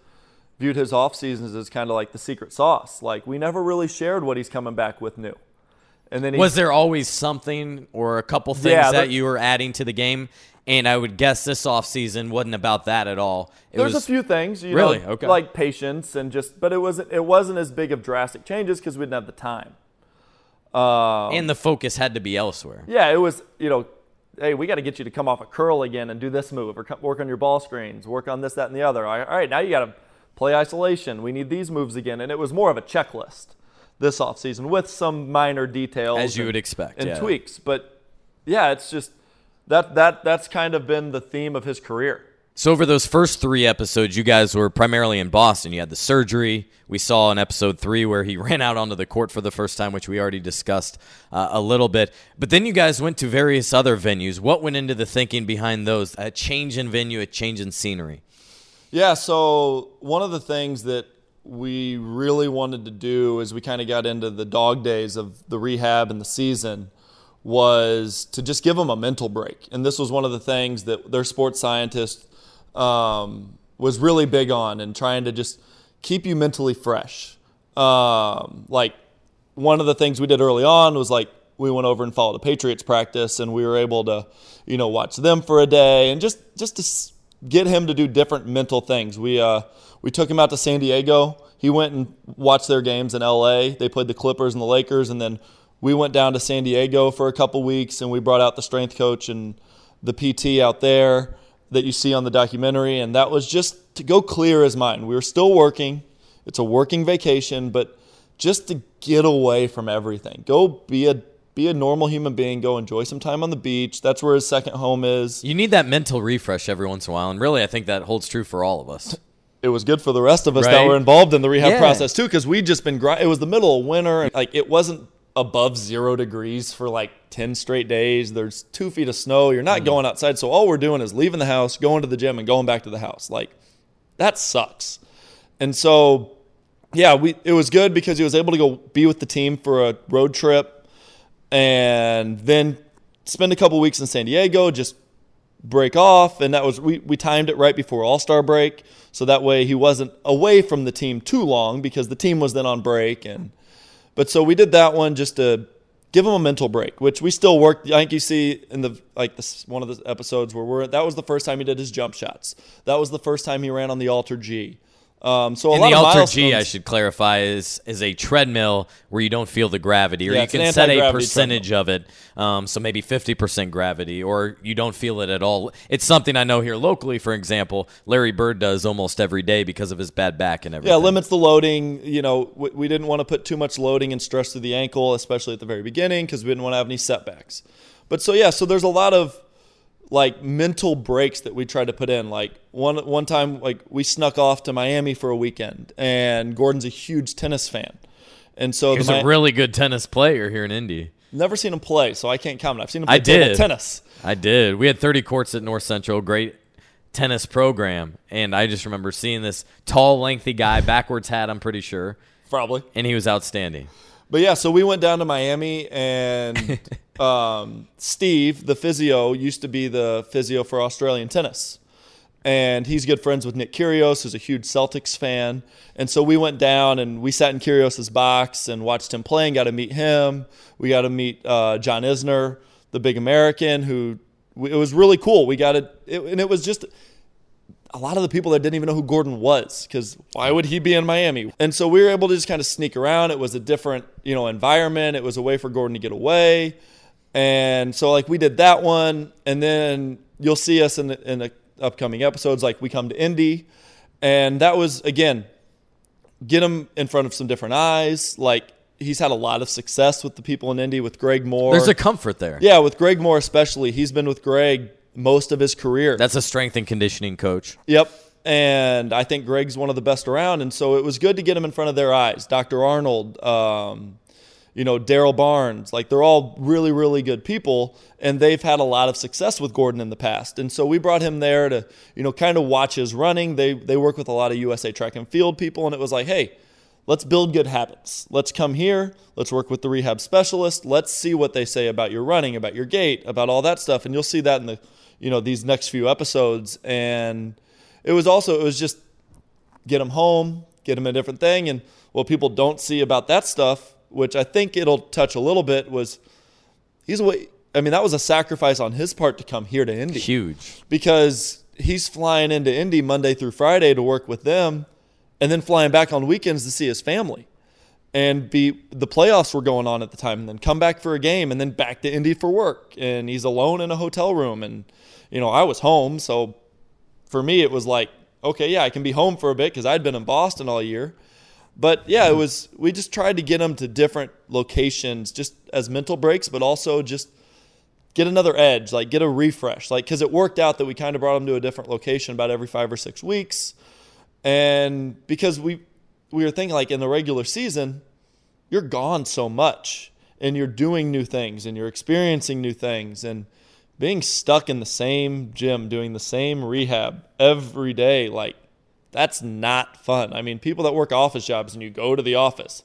viewed his off seasons as kind of like the secret sauce. Like we never really shared what he's coming back with new. And then he, Was there always something or a couple things Yeah, that there- you were adding to the game? And I would guess this offseason wasn't about that at all. It There's was a few things, you Really? know, Okay. like patience and just, but it wasn't it wasn't as big of drastic changes because we didn't have the time. Um, and the focus had to be elsewhere. Yeah, it was, you know, hey, we got to get you to come off a curl again and do this move or work on your ball screens, work on this, that, and the other. All right, all right now you got to play isolation. We need these moves again. And it was more of a checklist this offseason with some minor details. As you and- would expect, And yeah. tweaks. But yeah, it's just that, that, that's kind of been the theme of his career. So over those first three episodes, you guys were primarily in Boston. You had the surgery. We saw in episode three where he ran out onto the court for the first time, which we already discussed uh, a little bit. But then you guys went to various other venues. What went into the thinking behind those? A change in venue, a change in scenery. Yeah, so one of the things that we really wanted to do as we kind of got into the dog days of the rehab and the season was to just give them a mental break. And this was one of the things that their sports scientist um, was really big on and trying to just keep you mentally fresh. Um, like one of the things we did early on was like we went over and followed a Patriots practice, and we were able to, you know, watch them for a day and just just to get him to do different mental things. We uh, we took him out to San Diego. He went and watched their games in L.A. They played the Clippers and the Lakers, and then we went down to San Diego for a couple weeks, and we brought out the strength coach and the PT out there that you see on the documentary, and that was just to go clear his mind. We were still working. It's a working vacation, but just to get away from everything. Go be a be a normal human being, go enjoy some time on the beach. That's where his second home is. You need that mental refresh every once in a while, and really, I think that holds true for all of us. It was good for the rest of us that were involved in the rehab Yeah. process too, because we'd just been grind. It was the middle of winter, and like it wasn't above zero degrees for like ten straight days. There's two feet of snow. You're not going outside, so all we're doing is leaving the house, going to the gym, and going back to the house. Like that sucks. And so, yeah, we it was good because he was able to go be with the team for a road trip, and then spend a couple weeks in San Diego, just break off, and that was we we timed it right before All Star break, so that way he wasn't away from the team too long because the team was then on break, and but so we did that one just to give him a mental break, which we still worked. I think you see in the like this one of the episodes where we're that was the first time he did his jump shots. That was the first time he ran on the AlterG. Um, so a And lot the of AlterG, I should clarify, is is a treadmill where you don't feel the gravity, or Yeah, you can set a percentage of it. Um, so maybe fifty percent gravity, or you don't feel it at all. It's something I know here locally. For example, Larry Bird does almost every day because of his bad back and everything. Yeah, limits the loading. You know, we, we didn't want to put too much loading and stress to the ankle, especially at the very beginning, because we didn't want to have any setbacks. But so yeah, so there's a lot of like mental breaks that we tried to put in. Like one one time, like we snuck off to Miami for a weekend, and Gordon's a huge tennis fan, and so He's the, a really good tennis player here in Indy. never seen him play, so I can't comment. I've seen him I play table did. tennis. I did. We had 30 courts at North Central, great tennis program, and I just remember seeing this tall, lengthy guy, backwards hat, I'm pretty sure, Probably. and he was outstanding. But yeah, so we went down to Miami, and um, Steve, the physio, used to be the physio for Australian tennis. And he's good friends with Nick Kyrgios, who's a huge Celtics fan. And so we went down and we sat in Kyrgios' box and watched him play and got to meet him. We got to meet uh, John Isner, the big American, who it was really cool. We got it and it was just a lot of the people that didn't even know who Gordon was because why would he be in Miami? And so we were able to just kind of sneak around. It was a different, you know, environment. It was a way for Gordon to get away. And so like we did that one, and then you'll see us in the, in the upcoming episodes. Like we come to Indy, and that was again get him in front of some different eyes. Like he's had a lot of success with the people in Indy with Greg Moore. There's a comfort there. yeah, with Greg Moore especially. He's been with Greg most of his career. That's a strength and conditioning coach. Yep. And I think Greg's one of the best around. And so it was good to get him in front of their eyes. Dr. Arnold, um, you know, Daryl Barnes, like they're all really, really good people. And they've had a lot of success with Gordon in the past. And so we brought him there to, you know, kind of watch his running. They, they work with a lot of USA track and field people. And it was like, hey, let's build good habits. Let's come here. Let's work with the rehab specialist. Let's see what they say about your running, about your gait, about all that stuff. And you'll see that in the, you know, these next few episodes. And it was also, it was just get them home, get them a different thing. And what people don't see about that stuff, which I think it'll touch a little bit, was he's away. I mean, that was a sacrifice on his part to come here to Indy Huge. because he's flying into Indy Monday through Friday to work with them and then flying back on weekends to see his family. And be the playoffs were going on at the time and then come back for a game and then back to Indy for work and he's alone in a hotel room and you know, I was home, so for me it was like, okay, yeah, I can be home for a bit cuz I'd been in Boston all year. But yeah, it was we just tried to get them to different locations just as mental breaks, but also just get another edge, like get a refresh, like because it worked out that we kind of brought them to a different location about every five or six weeks, and because we we were thinking like in the regular season, you're gone so much, and you're doing new things, and you're experiencing new things, and being stuck in the same gym doing the same rehab every day, like that's not fun. I mean, people that work office jobs and you go to the office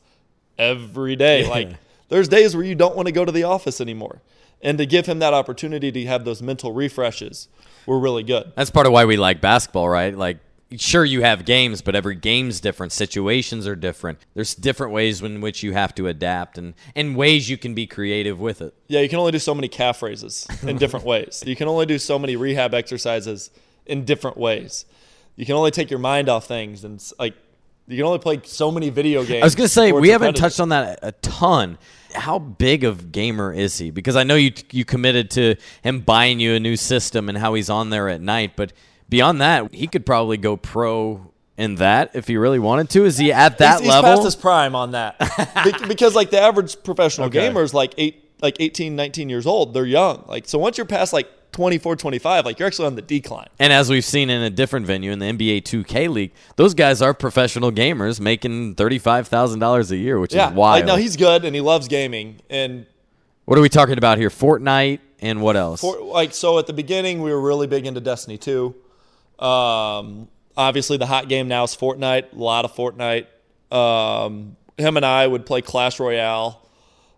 every day, Yeah. like there's days where you don't want to go to the office anymore. And to give him that opportunity to have those mental refreshes were really good. That's part of why we like basketball, right? Like, sure, you have games, but every game's different. Situations are different. There's different ways in which you have to adapt and, and ways you can be creative with it. Yeah, you can only do so many calf raises in different ways. You can only do so many rehab exercises in different ways. You can only take your mind off things and like you can only play so many video games. I was gonna say we haven't touched on that a ton. How big of gamer is he? Because I know you you committed to him buying you a new system and how he's on there at night, but beyond that, he could probably go pro in that if he really wanted to. Is he at that he's, level? He's past his prime on that Be- because like the average professional Okay. gamer is like eight like 18, 19 years old, they're young. Like so once you're past like 24, 25, like you're actually on the decline. And as we've seen in a different venue in the NBA 2K League, those guys are professional gamers making $35,000 a year, which Yeah, is wild. like now he's good and he loves gaming and what are we talking about here? Fortnite and what else? For, like so, at the beginning, we were really big into Destiny 2. Um, obviously, the hot game now is Fortnite. A lot of Fortnite. Um, him and I would play Clash Royale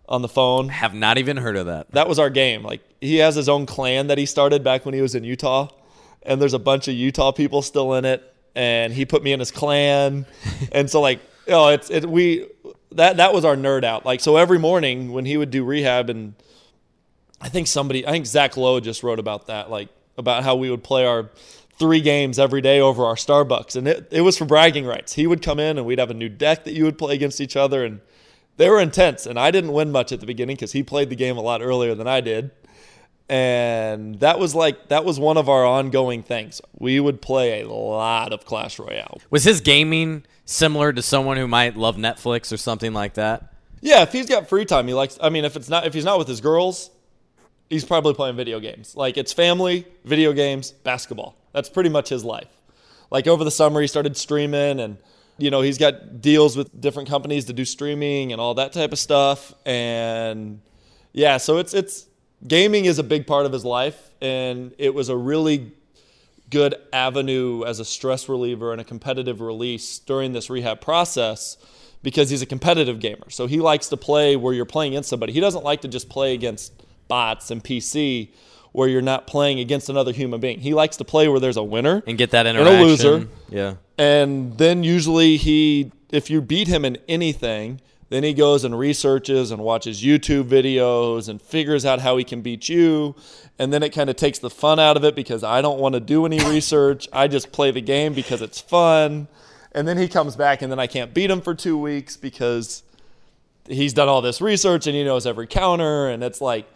on the phone. Have not even heard of that. That was our game. Like he has his own clan that he started back when he was in Utah, and there's a bunch of Utah people still in it. And he put me in his clan, and so like, you know, it's it we that that was our nerd out. Like so, every morning when he would do rehab and I think somebody, I think Zach Lowe just wrote about that, like about how we would play our three games every day over our Starbucks. And it, it was for bragging rights. He would come in and we'd have a new deck that you would play against each other. And they were intense. And I didn't win much at the beginning because he played the game a lot earlier than I did. And that was like, that was one of our ongoing things. We would play a lot of Clash Royale. Was his gaming similar to someone who might love Netflix or something like that? Yeah, if he's got free time, he likes, I mean, if it's not, if he's not with his girls, he's probably playing video games. Like it's family, video games, basketball. That's pretty much his life. Like over the summer, he started streaming, and you know he's got deals with different companies to do streaming and all that type of stuff. And yeah, so it's it's gaming is a big part of his life, and it was a really good avenue as a stress reliever and a competitive release during this rehab process because he's a competitive gamer. So he likes to play where you're playing against somebody. He doesn't like to just play against bots and PC where you're not playing against another human being. He likes to play where there's a winner And get that interaction and a loser. Yeah. And then usually he if you beat him in anything, then he goes and researches and watches YouTube videos and figures out how he can beat you. And then it kind of takes the fun out of it because I don't want to do any research. I just play the game because it's fun. And then he comes back and then I can't beat him for 2 weeks because he's done all this research and he knows every counter and it's like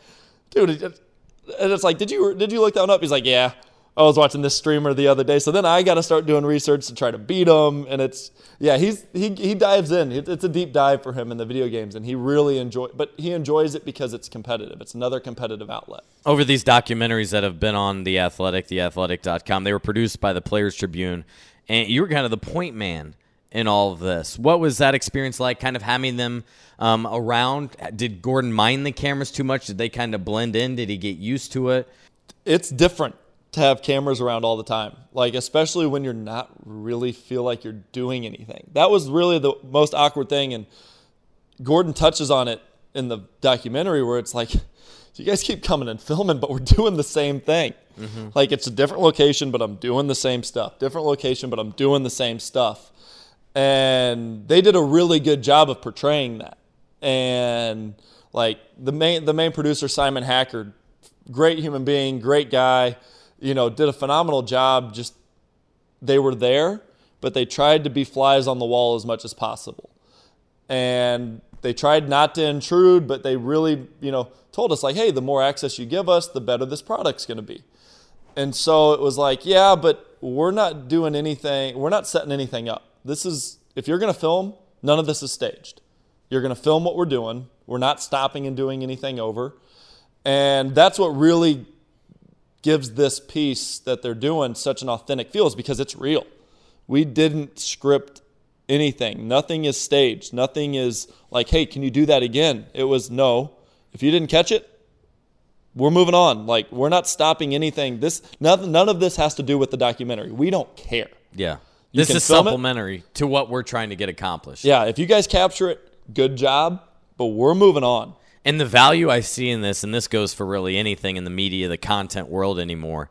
dude, and it's like, did you did you look that one up? He's like, yeah. I was watching this streamer the other day, so then I got to start doing research to try to beat him, and it's yeah, he's he he dives in. It's a deep dive for him in the video games, and he really enjoy, but he enjoys it because it's competitive. It's another competitive outlet. Over these documentaries that have been on The Athletic, theathletic.com, they were produced by the Players Tribune, and you were kind of the point man in all of this. What was that experience like, kind of having them um, around? Did Gordon mind the cameras too much? Did they kind of blend in? Did he get used to it? It's different to have cameras around all the time. Like especially when you're not really feel like you're doing anything. That was really the most awkward thing and Gordon touches on it in the documentary where it's like you guys keep coming and filming but we're doing the same thing. Mm-hmm. Like it's a different location but I'm doing the same stuff. Different location but I'm doing the same stuff. And they did a really good job of portraying that. And like the main the main producer Simon Hackard, great human being, great guy you know, did a phenomenal job. Just they were there, but they tried to be flies on the wall as much as possible. And they tried not to intrude, but they really, you know, told us like, hey, the more access you give us, the better this product's going to be. And so it was like, yeah, but we're not doing anything. We're not setting anything up. This is if you're going to film, none of this is staged. You're going to film what we're doing. We're not stopping and doing anything over. And that's what really gives this piece that they're doing such an authentic feel is because it's real. We didn't script anything. Nothing is staged. Nothing is like, hey, can you do that again? It was no. If you didn't catch it, we're moving on. Like we're not stopping anything. This none, none of this has to do with the documentary. We don't care. Yeah. You this is film it. supplementary to what we're trying to get accomplished. Yeah, if you guys capture it, good job. But we're moving on. And the value I see in this, and this goes for really anything in the media, the content world anymore,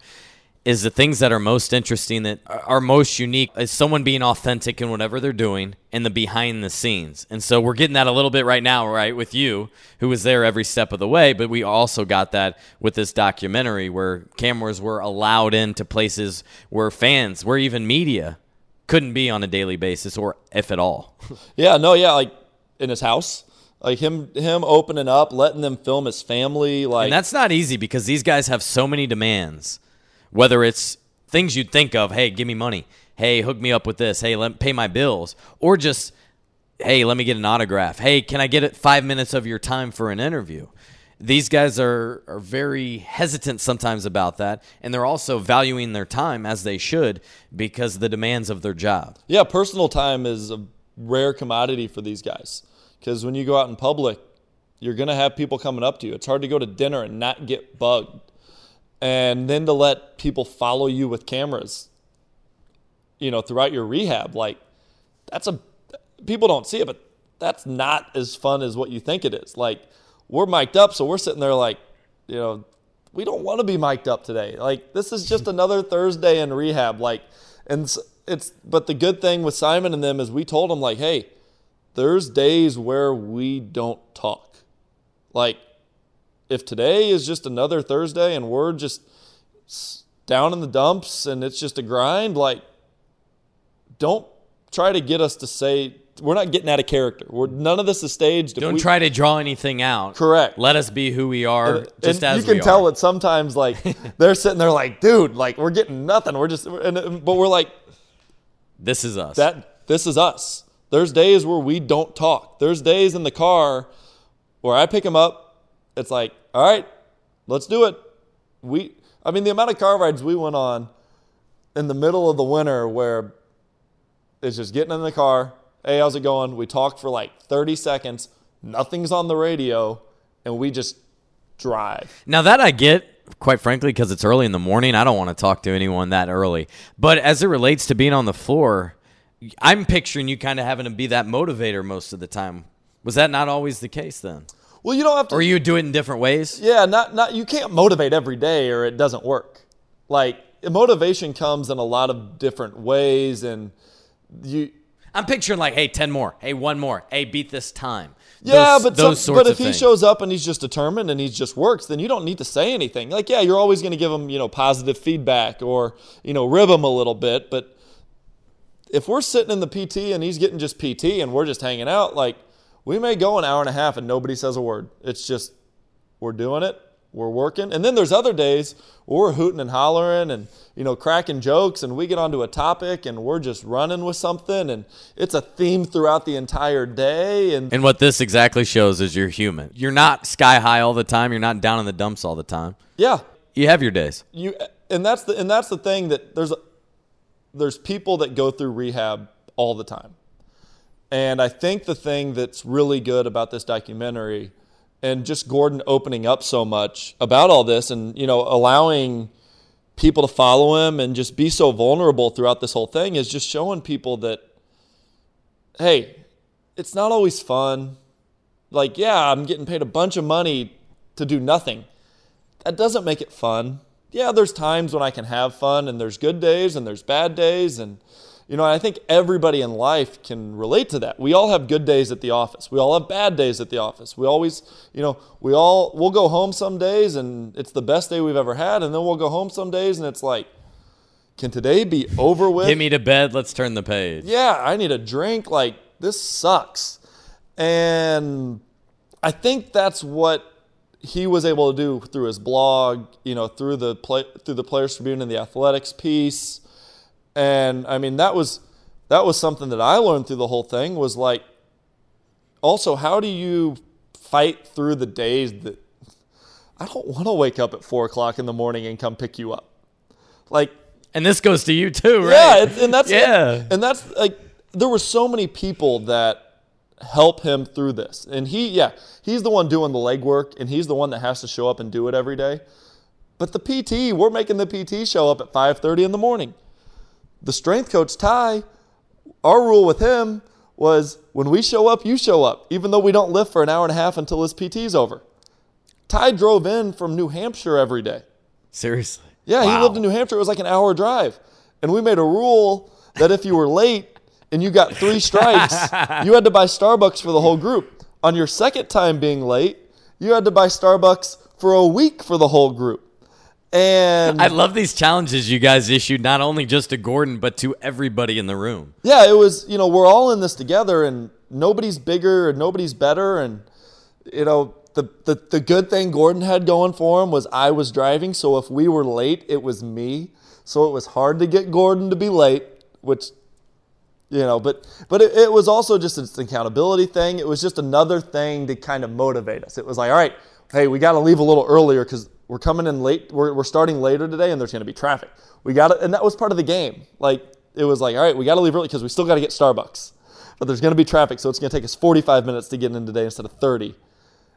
is the things that are most interesting, that are most unique, is someone being authentic in whatever they're doing and the behind the scenes. And so we're getting that a little bit right now, right, with you, who was there every step of the way. But we also got that with this documentary where cameras were allowed into places where fans, where even media couldn't be on a daily basis or if at all. Yeah, no, yeah, like in his house, like him, him opening up, letting them film his family, like And that's not easy because these guys have so many demands. Whether it's things you'd think of, hey, give me money. Hey, hook me up with this. Hey, let pay my bills. Or just, hey, let me get an autograph. Hey, can I get it five minutes of your time for an interview? these guys are, are very hesitant sometimes about that, and they're also valuing their time as they should because of the demands of their job. Yeah, personal time is a rare commodity for these guys because when you go out in public, you're going to have people coming up to you. It's hard to go to dinner and not get bugged. And then to let people follow you with cameras, you know, throughout your rehab, like that's a people don't see it, but that's not as fun as what you think it is. Like we're mic'd up, so we're sitting there like, you know, we don't want to be mic'd up today. Like this is just another Thursday in rehab. Like, and it's but the good thing with Simon and them is we told them like, hey, there's days where we don't talk. Like, if today is just another Thursday and we're just down in the dumps and it's just a grind, like, don't try to get us to say we're not getting out of character. We're none of this is staged. Don't we, try to draw anything out. Correct. Let us be who we are, and, just and as you can tell are. it sometimes. Like they're sitting there, like, dude, like we're getting nothing. We're just, and, but we're like, this is us. That this is us. There's days where we don't talk. There's days in the car where I pick him up. It's like, all right, let's do it. We, I mean, the amount of car rides we went on in the middle of the winter where it's just getting in the car. Hey, how's it going? We talked for like 30 seconds. Nothing's on the radio, and we just drive. Now that I get, quite frankly, because it's early in the morning, I don't want to talk to anyone that early. But as it relates to being on the floor, I'm picturing you kind of having to be that motivator most of the time. Was that not always the case then? Well, you don't have to. Or you do it in different ways? Yeah, not not. You can't motivate every day, or it doesn't work. Like motivation comes in a lot of different ways, and you. I'm picturing like, hey, ten more, hey, one more, hey, beat this time. Yeah, those, but those some, but if he things. shows up and he's just determined and he just works, then you don't need to say anything. Like, yeah, you're always going to give him, you know, positive feedback or you know, rib him a little bit. But if we're sitting in the PT and he's getting just PT and we're just hanging out, like we may go an hour and a half and nobody says a word. It's just we're doing it, we're working, and then there's other days we're hooting and hollering and you know cracking jokes, and we get onto a topic and we're just running with something, and it's a theme throughout the entire day. And And what this exactly shows is you're human. You're not sky high all the time. You're not down in the dumps all the time. yeah, You have your days. you and that's the and that's the thing that there's there's people that go through rehab all the time. And I think the thing that's really good about this documentary and just Gordon opening up so much about all this and you know allowing people to follow him and just be so vulnerable throughout this whole thing is just showing people that hey, it's not always fun. Like, yeah, I'm getting paid a bunch of money to do nothing. That doesn't make it fun. Yeah, there's times when I can have fun and there's good days and there's bad days and you know, I think everybody in life can relate to that. We all have good days at the office. We all have bad days at the office. We always, you know, we all we'll go home some days and it's the best day we've ever had and then we'll go home some days and it's like can today be over with? Get me to bed. Let's turn the page. yeah, I need a drink. Like, this sucks. And I think that's what he was able to do through his blog, you know, through the play, through the Players Tribune and the athletics piece. And I mean, that was that was something that I learned through the whole thing was like also how do you fight through the days that I don't want to wake up at four o'clock in the morning and come pick you up. Like And this goes to you too, right? yeah, and that's Yeah. and that's like there were so many people that help him through this, and he yeah he's the one doing the legwork, and he's the one that has to show up and do it every day. But the PT, we're making the PT show up at 5:30 in the morning. The strength coach Ty, our rule with him was when we show up, you show up, even though we don't lift for an hour and a half until his PT's over. Ty drove in from New Hampshire every day. Seriously. Yeah, he lived in New Hampshire. It was like an hour drive. And we made a rule that if you were late and you got three strikes, you had to buy Starbucks for the whole group. On your second time being late, you had to buy Starbucks for a week for the whole group. And I love these challenges you guys issued, not only just to Gordon, but to everybody in the room. yeah, it was, you know, we're all in this together and nobody's bigger and nobody's better. And, you know, the, the, the good thing Gordon had going for him was I was driving. So if we were late, it was me. So it was hard to get Gordon to be late, which, you know, but, but it, it was also just an accountability thing. It was just another thing to kind of motivate us. It was like, all right, hey, we got to leave a little earlier because we're coming in late. We're, we're starting later today, and there's going to be traffic. We got to, and that was part of the game. Like it was like, all right, we got to leave early because we still got to get Starbucks, but there's going to be traffic, so it's going to take us 45 minutes to get in today instead of 30.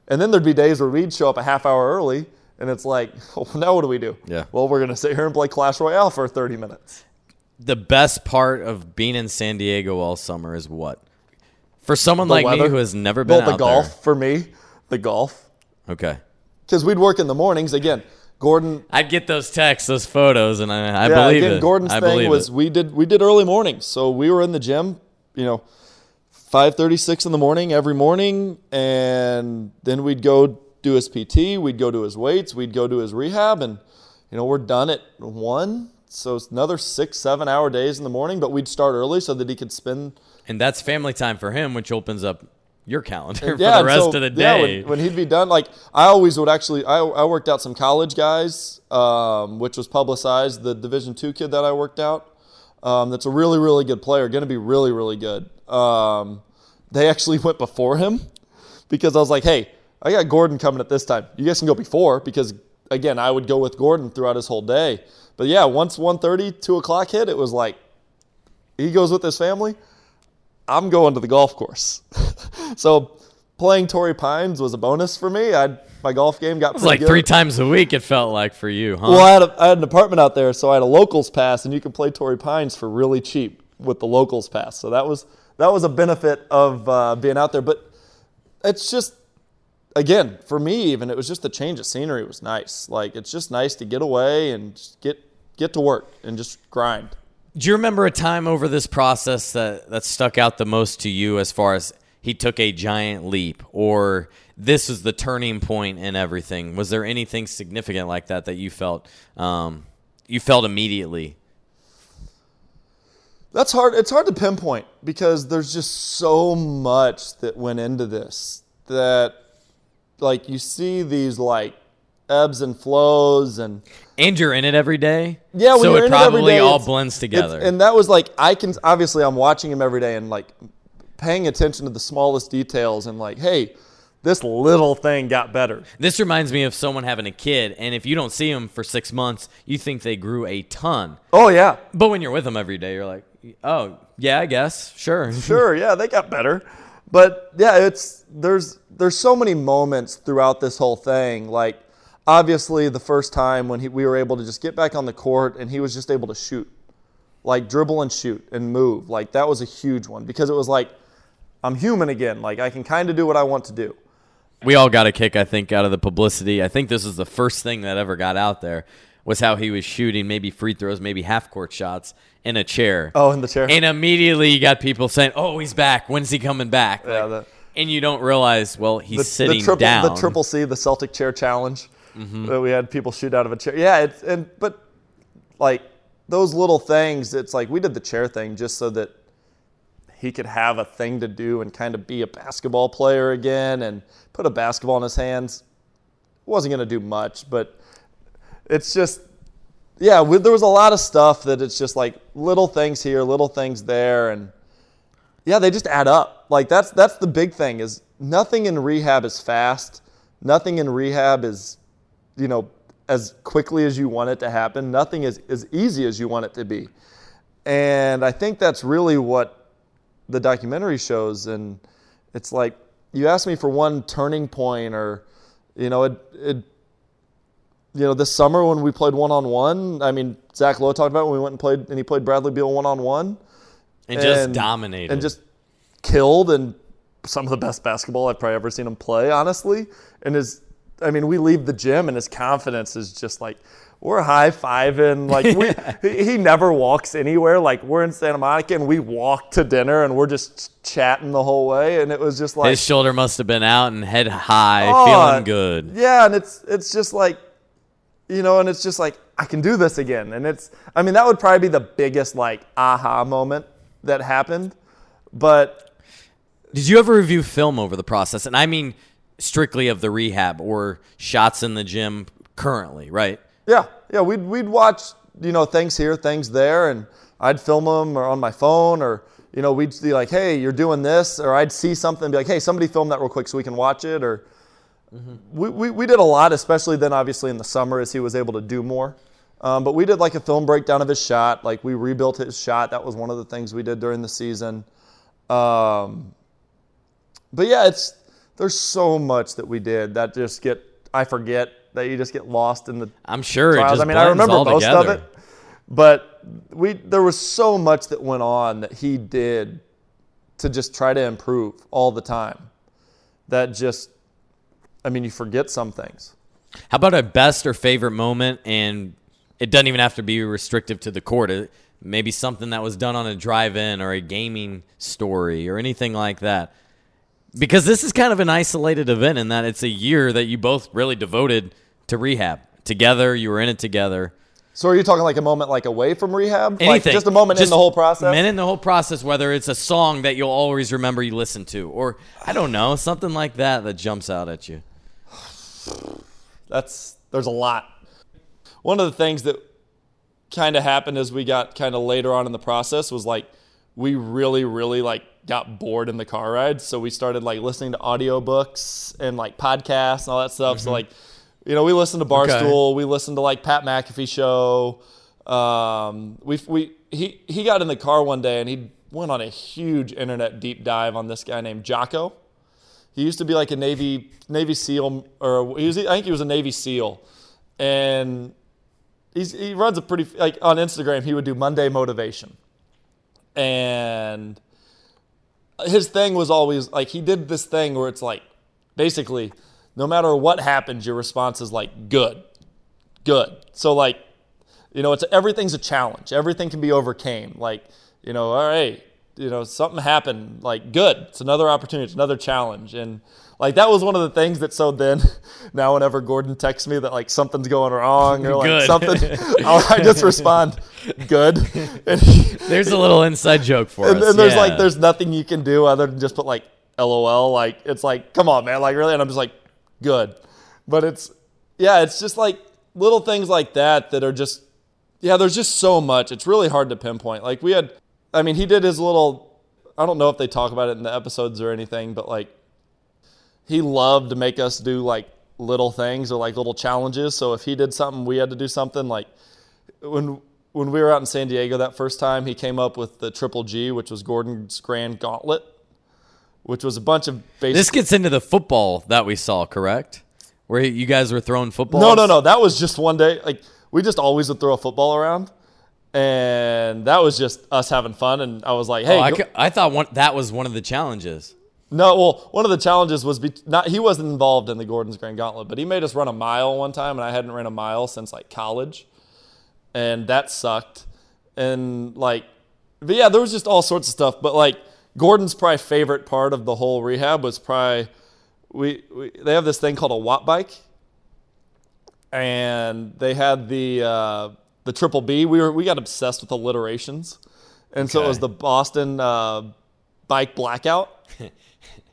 And then there'd be days where we'd show up a half hour early, and it's like, oh, now what do we do? Yeah. Well, we're going to sit here and play Clash Royale for 30 minutes. The best part of being in San Diego all summer is what? For someone The like weather. me who has never been Well, the golf for me, the golf. Okay. because we'd work in the mornings. Again, Gordon I'd get those texts, those photos, and I, I yeah, believe again, it. Gordon's I thing was it. we did we did early mornings, so we were in the gym, you know, five thirty six in the morning every morning, and then we'd go do his PT, we'd go to his weights, we'd go to his rehab, and you know we're done at one, so it's another six seven hour days in the morning, but we'd start early so that he could spend and that's family time for him, which opens up your calendar for yeah, the rest so- of the yeah, day. when, when he'd be done, like I always would actually, I, I worked out some college guys, um, which was publicized. The Division two kid that I worked out, um, that's a really, really good player, going to be really, really good. Um, they actually went before him because I was like, hey, I got Gordon coming at this time. You guys can go before because again, I would go with Gordon throughout his whole day. But yeah, once 1.30, 2 o'clock hit, it was like he goes with his family. I'm going to the golf course. so playing Torrey Pines was a bonus for me. I my golf game got it was like pretty three times a week. It felt like for you, huh? Well, I had, a, I had an apartment out there, so I had a locals pass, and you could play Torrey Pines for really cheap with the locals pass. So that was that was a benefit of uh, being out there. But it's just again for me, even it was just the change of scenery was nice. Like it's just nice to get away and get get to work and just grind. Do you remember a time over this process that, that stuck out the most to you as far as he took a giant leap or this is the turning point in everything? Was there anything significant like that that you felt um, you felt immediately? That's hard. It's hard to pinpoint because there's just so much that went into this that, like, you see these like ebbs and flows, and And you're in it every day. yeah, so it in it probably day, all blends together. And that was like I can obviously I'm watching him every day and like paying attention to the smallest details and like, hey, this little thing got better. This reminds me of someone having a kid, and if you don't see them for six months, you think they grew a ton. Oh yeah, But when you're with them every day, you're like, oh, yeah, I guess. Sure. sure, yeah, they got better. But yeah, it's there's there's so many moments throughout this whole thing. Like obviously the first time when he, we were able to just get back on the court and he was just able to shoot, like dribble and shoot and move. Like that was a huge one because it was like I'm human again. Like I can kind of do what I want to do. we all got a kick, I think, out of the publicity. I think this is the first thing that ever got out there was how he was shooting maybe free throws, maybe half court shots in a chair. Oh, in the chair. And immediately you got people saying, "Oh, he's back. When's he coming back?" Yeah, Like, the- and you don't realize, well, he's the, sitting the triple, down. The triple C, the Celtic chair challenge mm-hmm. that we had people shoot out of a chair. Yeah, it's and but like those little things, it's like we did the chair thing just so that he could have a thing to do and kind of be a basketball player again and put a basketball in his hands. Wasn't going to do much, but it's just yeah, we, there was a lot of stuff that it's just like little things here, little things there, and yeah, they just add up. Like that's that's the big thing is nothing in rehab is fast. Nothing in rehab is, you know, as quickly as you want it to happen. Nothing is as easy as you want it to be. And I think that's really what the documentary shows. And it's like you asked me for one turning point, or you know, it, it you know, this summer when we played one on one. I mean, Zach Lowe talked about when we went and played, and he played Bradley Beal one on one and just dominated. and just killed and some of the best basketball I've probably ever seen him play, honestly. And his, I mean, we leave the gym and his confidence is just like we're high fiving. Like we, he he never walks anywhere. Like we're in Santa Monica and we walk to dinner and we're just chatting the whole way. And it was just like his shoulder must have been out and head high, Oh, feeling good. Yeah, and it's it's just like, you know, and it's just like I can do this again, and it's I mean that would probably be the biggest like aha moment that happened, but Did you ever review film over the process? And I mean strictly of the rehab or shots in the gym currently, right? yeah, yeah, we'd we'd watch you know things here, things there, and I'd film them or on my phone or. You know, we'd be like, "Hey, you're doing this," or I'd see something and be like, "Hey, somebody film that real quick so we can watch it." Or, we, we, we did a lot, especially then, obviously, in the summer as he was able to do more. Um, but we did like a film breakdown of his shot. Like we rebuilt his shot. That was one of the things we did during the season. Um, but yeah, it's there's so much that we did that just get I forget that you just get lost in the I'm sure it trials. just I mean, I remember most together. of it, but we there was so much that went on that he did to just try to improve all the time. That just, I mean, you forget some things. How about a best or favorite moment? And it doesn't even have to be restrictive to the court. Maybe something that was done on a drive-in or a gaming story or anything like that. Because this is kind of an isolated event in that it's a year that you both really devoted to rehab together. You were in it together. So, are you talking like a moment like away from rehab, Anything. like just a moment in the whole process? minute in the whole process, whether it's a song that you'll always remember you listened to, or I don't know, something like that that jumps out at you. That's there's a lot. One of the things that kind of happened as we got kind of later on in the process was like we really really like got bored in the car rides so we started like listening to audiobooks and like podcasts and all that stuff so mm-hmm. like you know we listened to barstool. We listened to like pat mcafee show. Um, we we he he got in the car one day and he went on a huge internet deep dive on this guy named jocko. He used to be like a Navy Navy SEAL, or he was, I think he was a Navy SEAL, and he's, he runs a pretty like on Instagram. He would do Monday motivation, and his thing was always like he did this thing where it's like basically no matter what happens, your response is like good, good. So like you know, it's everything's a challenge. Everything can be overcame. Like you know, all right, you know, something happened. Like good, it's another opportunity, it's another challenge, and like that was one of the things that so then now whenever Gordon texts me that like something's going wrong or like Good. something, I'll, I just respond good. And, There's a little inside joke for and us. then there's yeah. like there's nothing you can do other than just put like LOL. Like it's like come on man, like really, and I'm just like good, but it's yeah, it's just like little things like that that are just yeah. There's just so much. It's really hard to pinpoint. Like we had, I mean, he did his little. I don't know if they talk about it in the episodes or anything, but like he loved to make us do like little things or like little challenges. So if he did something, we had to do something. Like when when we were out in San Diego that first time, he came up with the Triple G, which was Gordon's Grand Gauntlet, which was a bunch of. This gets into the football that we saw, correct? Where you guys were throwing footballs? no, no, no. That was just one day. Like we just always would throw a football around, and that was just us having fun. And I was like, hey, Oh, I thought one, that was one of the challenges. No, well, one of the challenges was be, not he wasn't involved in the Gordon's Grand Gauntlet, but he made us run a mile one time, and I hadn't ran a mile since like college, and that sucked. And like, but yeah, there was just all sorts of stuff. But like, Gordon's probably favorite part of the whole rehab was probably we, we they have this thing called a Watt bike, and they had the uh, the Triple B. We were we got obsessed with alliterations, and so it was the Boston uh, bike blackout.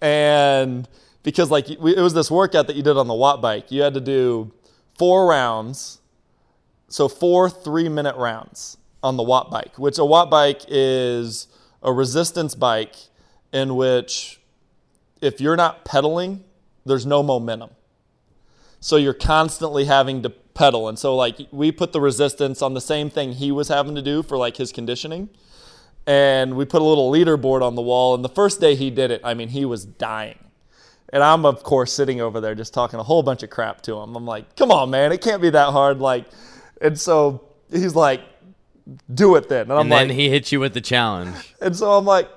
And because like we, it was this workout that you did on the watt bike. You had to do four rounds. So four three minute rounds on the watt bike which a watt bike is a resistance bike in which if you're not pedaling there's no momentum so you're constantly having to pedal and so like we put the resistance on the same thing he was having to do for like his conditioning and we put a little leaderboard on the wall. And the first day he did it, I mean, he was dying. And I'm, of course, sitting over there just talking a whole bunch of crap to him. I'm like, come on, man, it can't be that hard. Like, and so he's like, do it then. And I'm And like, then he hits you with the challenge. and so I'm like,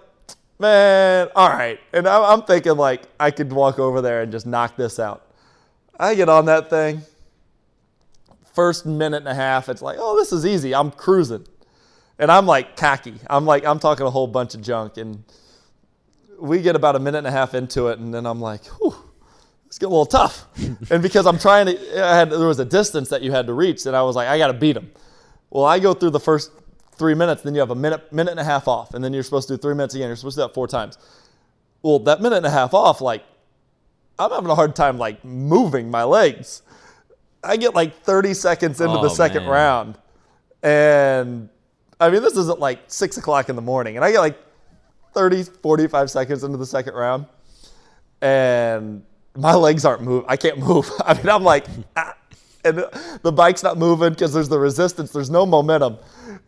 man, all right. And I'm, I'm thinking like I could walk over there and just knock this out. I get on that thing. First minute and a half, it's like, oh, this is easy. I'm cruising. And I'm like cocky. I'm like, I'm talking a whole bunch of junk. And we get about a minute and a half into it, and then I'm like, whew, it's getting a little tough. and because I'm trying to, I had, there was a distance that you had to reach, and I was like, I got to beat him. Well, I go through the first three minutes, then you have a minute, minute and a half off, and then you're supposed to do three minutes again. You're supposed to do that four times. Well, that minute and a half off, like, I'm having a hard time like moving my legs. I get like 30 seconds into Oh, the second man. round, and I mean, this isn't like six o'clock in the morning, and I get like 30, 45 seconds into the second round, and my legs aren't moving. I can't move. I mean, I'm like, ah, and the bike's not moving because there's the resistance. There's no momentum,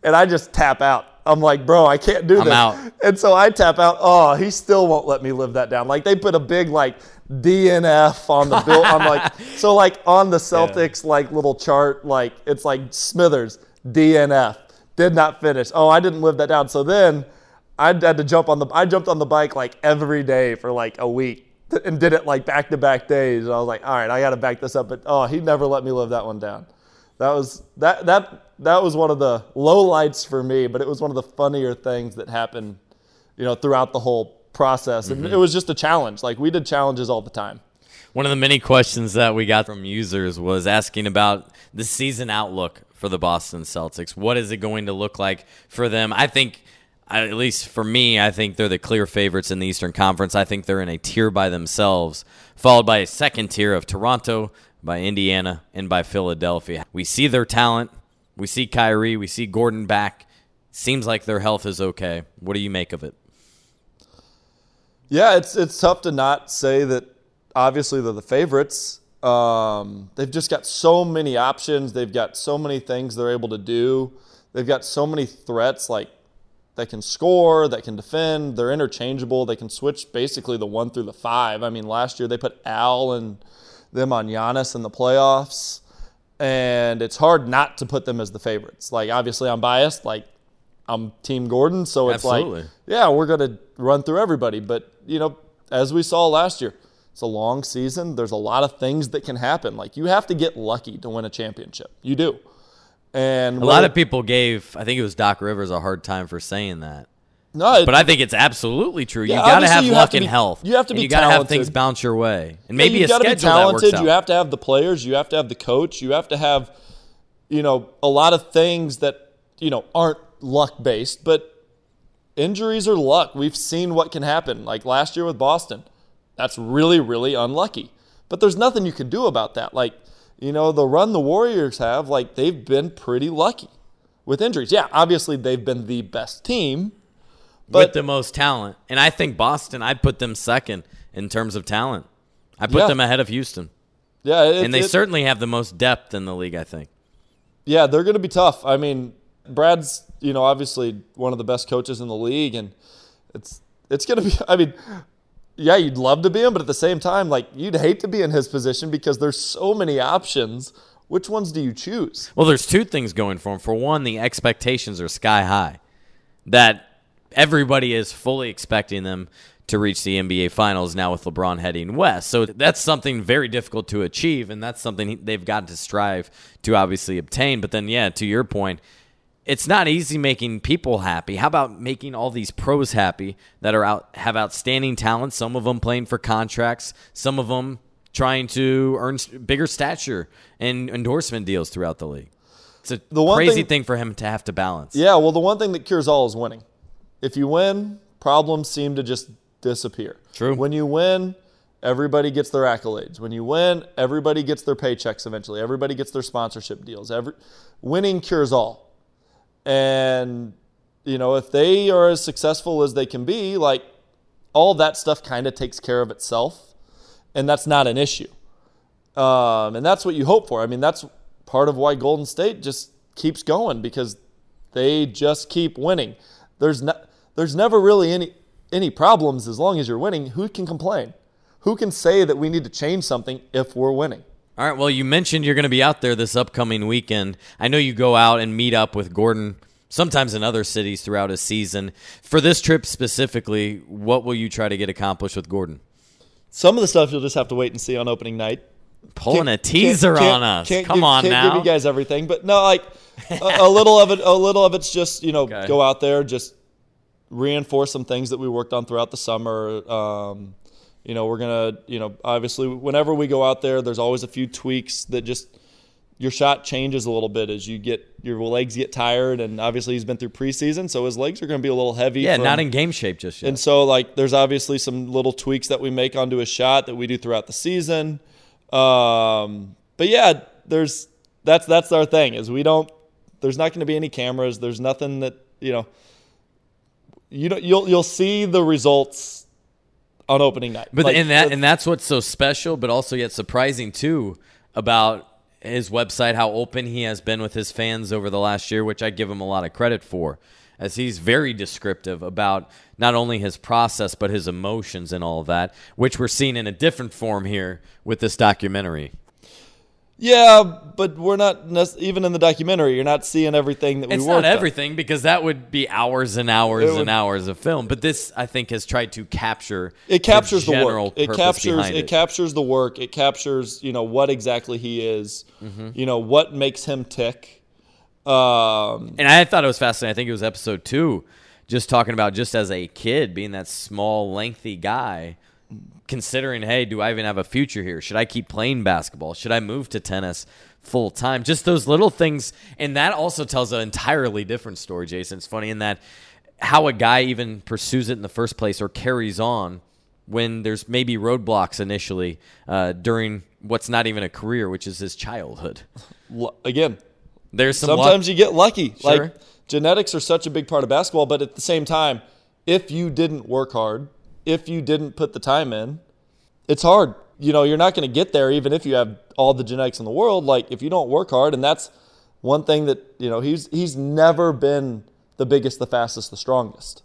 and I just tap out. I'm like, bro, I can't do I'm this. out. And so I tap out. Oh, he still won't let me live that down. Like they put a big like DNF on the bill. I'm like, so like on the Celtics like little chart, like it's like Smeathers DNF did not finish. Oh, I didn't live that down. So then I had to jump on the. I jumped on the bike like every day for like a week and did it like back to back days. And I was like, all right, I got to back this up. But oh, he never let me live that one down. That was that that that was one of the low lights for me, but it was one of the funnier things that happened, you know, throughout the whole process. And mm-hmm. it was just a challenge. Like we did challenges all the time. One of the many questions that we got from users was asking about the season outlook for the Boston Celtics. What is it going to look like for them? I think, at least for me, I think they're the clear favorites in the Eastern Conference. I think they're in a tier by themselves, followed by a second tier of Toronto, by Indiana, and by Philadelphia. We see their talent. We see Kyrie. We see Gordon back. Seems like their health is okay. What do you make of it? Yeah, it's it's tough to not say that. Obviously, they're the favorites. Um, they've just got so many options. They've got so many things they're able to do. They've got so many threats like that can score, that can defend. They're interchangeable. They can switch basically the one through the five. I mean, last year they put Al and them on Giannis in the playoffs, and it's hard not to put them as the favorites. Like obviously, I'm biased. Like I'm Team Gordon, so it's Absolutely. like, yeah, we're gonna run through everybody. But you know, as we saw last year, it's a long season. There's a lot of things that can happen. Like you have to get lucky to win a championship. You do. And A lot of people gave, I think it was Doc Rivers, a hard time for saying that. no, But I think it's absolutely true. You Yeah, got to have luck and health. you have to be You got to have things bounce your way, and Yeah, maybe you a schedule be talented. that works out. You have to have the players. You have to have the coach. You have to have, you know, a lot of things that you know aren't luck based, but injuries are luck. We've seen what can happen. Like last year with Boston, that's really really unlucky. But there's nothing you can do about that. Like you know, the run the Warriors have, like they've been pretty lucky with injuries. Yeah, obviously they've been the best team. with but- the most talent, and I think Boston. I'd put them second in terms of talent. I put Yeah. them ahead of Houston, Yeah, it, and they it- certainly have the most depth in the league. I think. Yeah, they're going to be tough. I mean, Brad's, you know, obviously one of the best coaches in the league, and it's it's going to be. I mean, yeah, you'd love to be him, but at the same time, like you'd hate to be in his position because there's so many options. Which ones do you choose? Well, there's two things going for him. For one, the expectations are sky high. That everybody is fully expecting them to reach the NBA Finals now with LeBron heading west. So that's something very difficult to achieve, and that's something they've got to strive to obviously obtain. But then, yeah, to your point, it's not easy making people happy. How about making all these pros happy that are out have outstanding talent? Some of them playing for contracts, some of them trying to earn bigger stature and endorsement deals throughout the league. It's a The one crazy thing- thing for him to have to balance. Yeah, well, the one thing that cures all is winning. If you win, problems seem to just disappear. True. When you win, everybody gets their accolades. When you win, everybody gets their paychecks eventually. Everybody gets their sponsorship deals. Every winning cures all. And you know, if they are as successful as they can be, like all that stuff kind of takes care of itself, and that's not an issue. Um, and that's what you hope for. I mean, that's part of why Golden State just keeps going because they just keep winning. There's there's never really any any problems as long as you're winning. Who can complain? Who can say that we need to change something if we're winning? All right. Well, you mentioned you're going to be out there this upcoming weekend. I know you go out and meet up with Gordon sometimes in other cities throughout a season. For this trip specifically, what will you try to get accomplished with Gordon? Some of the stuff you'll just have to wait and see on opening night. Pulling a Can't- teaser can't- on us. can't Come give- on can't now. give you guys everything, but no, like a, a little of it. A little of it's just you know Okay. go out there, just reinforce some things that we worked on throughout the summer. Um, you know, we're gonna you know obviously whenever we go out there, there's always a few tweaks that just your shot changes a little bit as you get your legs get tired, and obviously he's been through preseason, so his legs are going to be a little heavy. yeah, from- not in game shape just yet. and so, like, there's obviously some little tweaks that we make onto a shot that we do throughout the season. Um, but yeah, there's that's that's our thing is we don't. There's not going to be any cameras. There's nothing that you know. You don't, you'll you'll see the results on opening night. But Like, and that and that's what's so special, but also yet surprising too about his website, how open he has been with his fans over the last year, which I give him a lot of credit for, as he's very descriptive about not only his process but his emotions and all of that, which we're seeing in a different form here with this documentary. Yeah, but we're not even in the documentary. You're not seeing everything that we It's not on. everything because that would be hours and hours would- and hours of film. But this, I think, has tried to capture It captures the, general work. It captures behind it. captures the work. It captures you know what exactly he is. Mm-hmm. You know what makes him tick. Um, And I thought it was fascinating. I think it was episode two, just talking about just as a kid being that small, lengthy guy, considering, hey, do I even have a future here? Should I keep playing basketball? Should I move to tennis full time? Just those little things. And that also tells an entirely different story, Jason. It's funny in that how a guy even pursues it in the first place or carries on when there's maybe roadblocks initially uh, during what's not even a career, which is his childhood. again, There's some luck- sometimes you get lucky. Sure. Like genetics are such a big part of basketball, but at the same time, if you didn't work hard, if you didn't put the time in, it's hard. You know, you're not going to get there even if you have all the genetics in the world. Like if you don't work hard, and that's one thing that you know he's he's never been the biggest, the fastest, the strongest.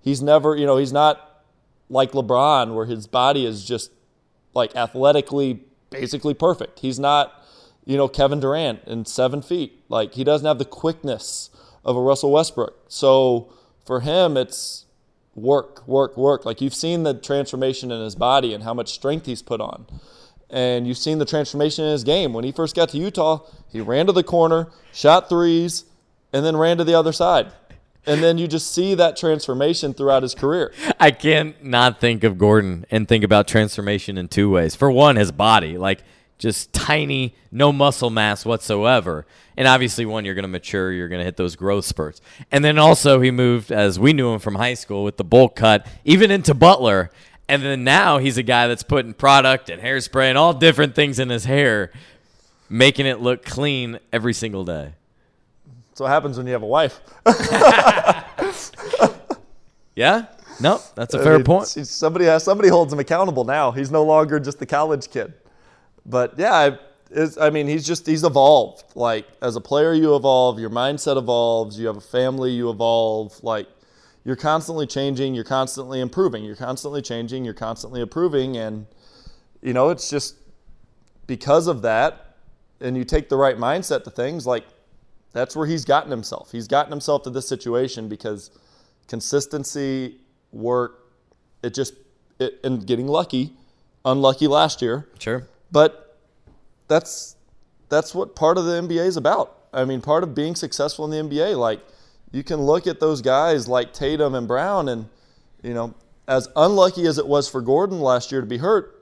He's never, you know, he's not like LeBron where his body is just like athletically basically perfect. He's not, you know, Kevin Durant in seven feet. Like he doesn't have the quickness of a Russell Westbrook. So for him, it's work, work, work. Like you've seen the transformation in his body and how much strength he's put on. And you've seen the transformation in his game. When he first got to Utah, he ran to the corner, shot threes, and then ran to the other side. And then you just see that transformation throughout his career. I can't not think of Gordon and think about transformation in two ways. For one, his body, like just tiny, no muscle mass whatsoever. And obviously, one, you're going to mature, you're going to hit those growth spurts. And then also, he moved, as we knew him from high school, with the bowl cut, even into Butler. And then now he's a guy that's putting product and hairspray and all different things in his hair, making it look clean every single day. That's what happens when you have a wife. Yeah? No, that's a fair mean, point. Somebody has somebody holds him accountable now. He's no longer just the college kid. But yeah, I, I mean, he's just he's evolved. Like as a player, you evolve. Your mindset evolves. You have a family. You evolve. Like you're constantly changing. You're constantly improving. You're constantly changing. You're constantly improving. And you know, it's just because of that, and you take the right mindset to things. Like that's where he's gotten himself. He's gotten himself to this situation because consistency, work, it just it, and getting lucky, unlucky last year, Sure. But that's that's what part of the NBA is about. I mean, part of being successful in the NBA, like you can look at those guys like Tatum and Brown, and you know, as unlucky as it was for Gordon last year to be hurt,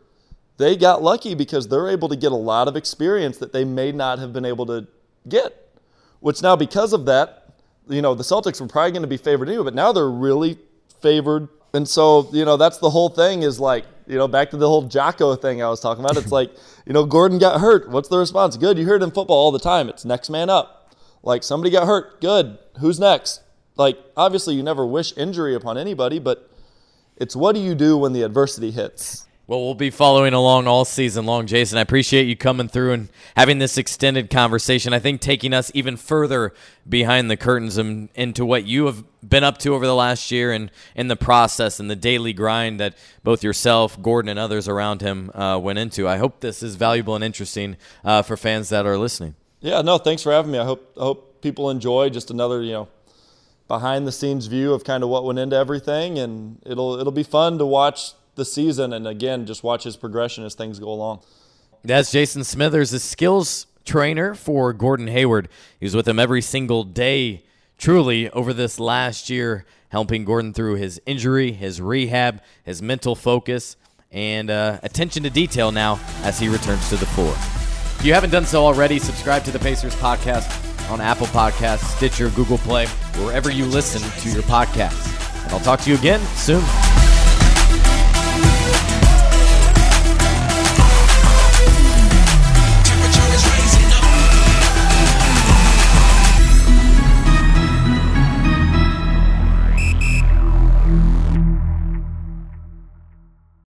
they got lucky because they're able to get a lot of experience that they may not have been able to get. Which now, because of that, you know, the Celtics were probably going to be favored anyway, but now they're really favored. And so, you know, that's the whole thing is like, you know, back to the whole Jocko thing I was talking about. It's like, you know, Gordon got hurt. What's the response? Good. You hear it in football all the time. It's next man up. Like somebody got hurt. Good. Who's next? Like, obviously, you never wish injury upon anybody, but it's what do you do when the adversity hits? Well, we'll be following along all season long, Jason. I appreciate you coming through and having this extended conversation. I think taking us even further behind the curtains and into what you have been up to over the last year and in the process and the daily grind that both yourself, Gordon, and others around him uh, went into. I hope this is valuable and interesting uh, for fans that are listening. Yeah, no, thanks for having me. I hope I hope people enjoy just another, you know, behind the scenes view of kind of what went into everything and it'll it'll be fun to watch the season and again just watch his progression as things go along. That's Jason Smeathers, the skills trainer for Gordon Hayward. He was with him every single day, truly, over this last year, helping Gordon through his injury, his rehab, his mental focus, and uh, attention to detail now as he returns to the floor. If you haven't done so already, subscribe to the Pacers podcast on Apple Podcasts, Stitcher, Google Play, wherever you listen to your podcasts. And I'll talk to you again soon.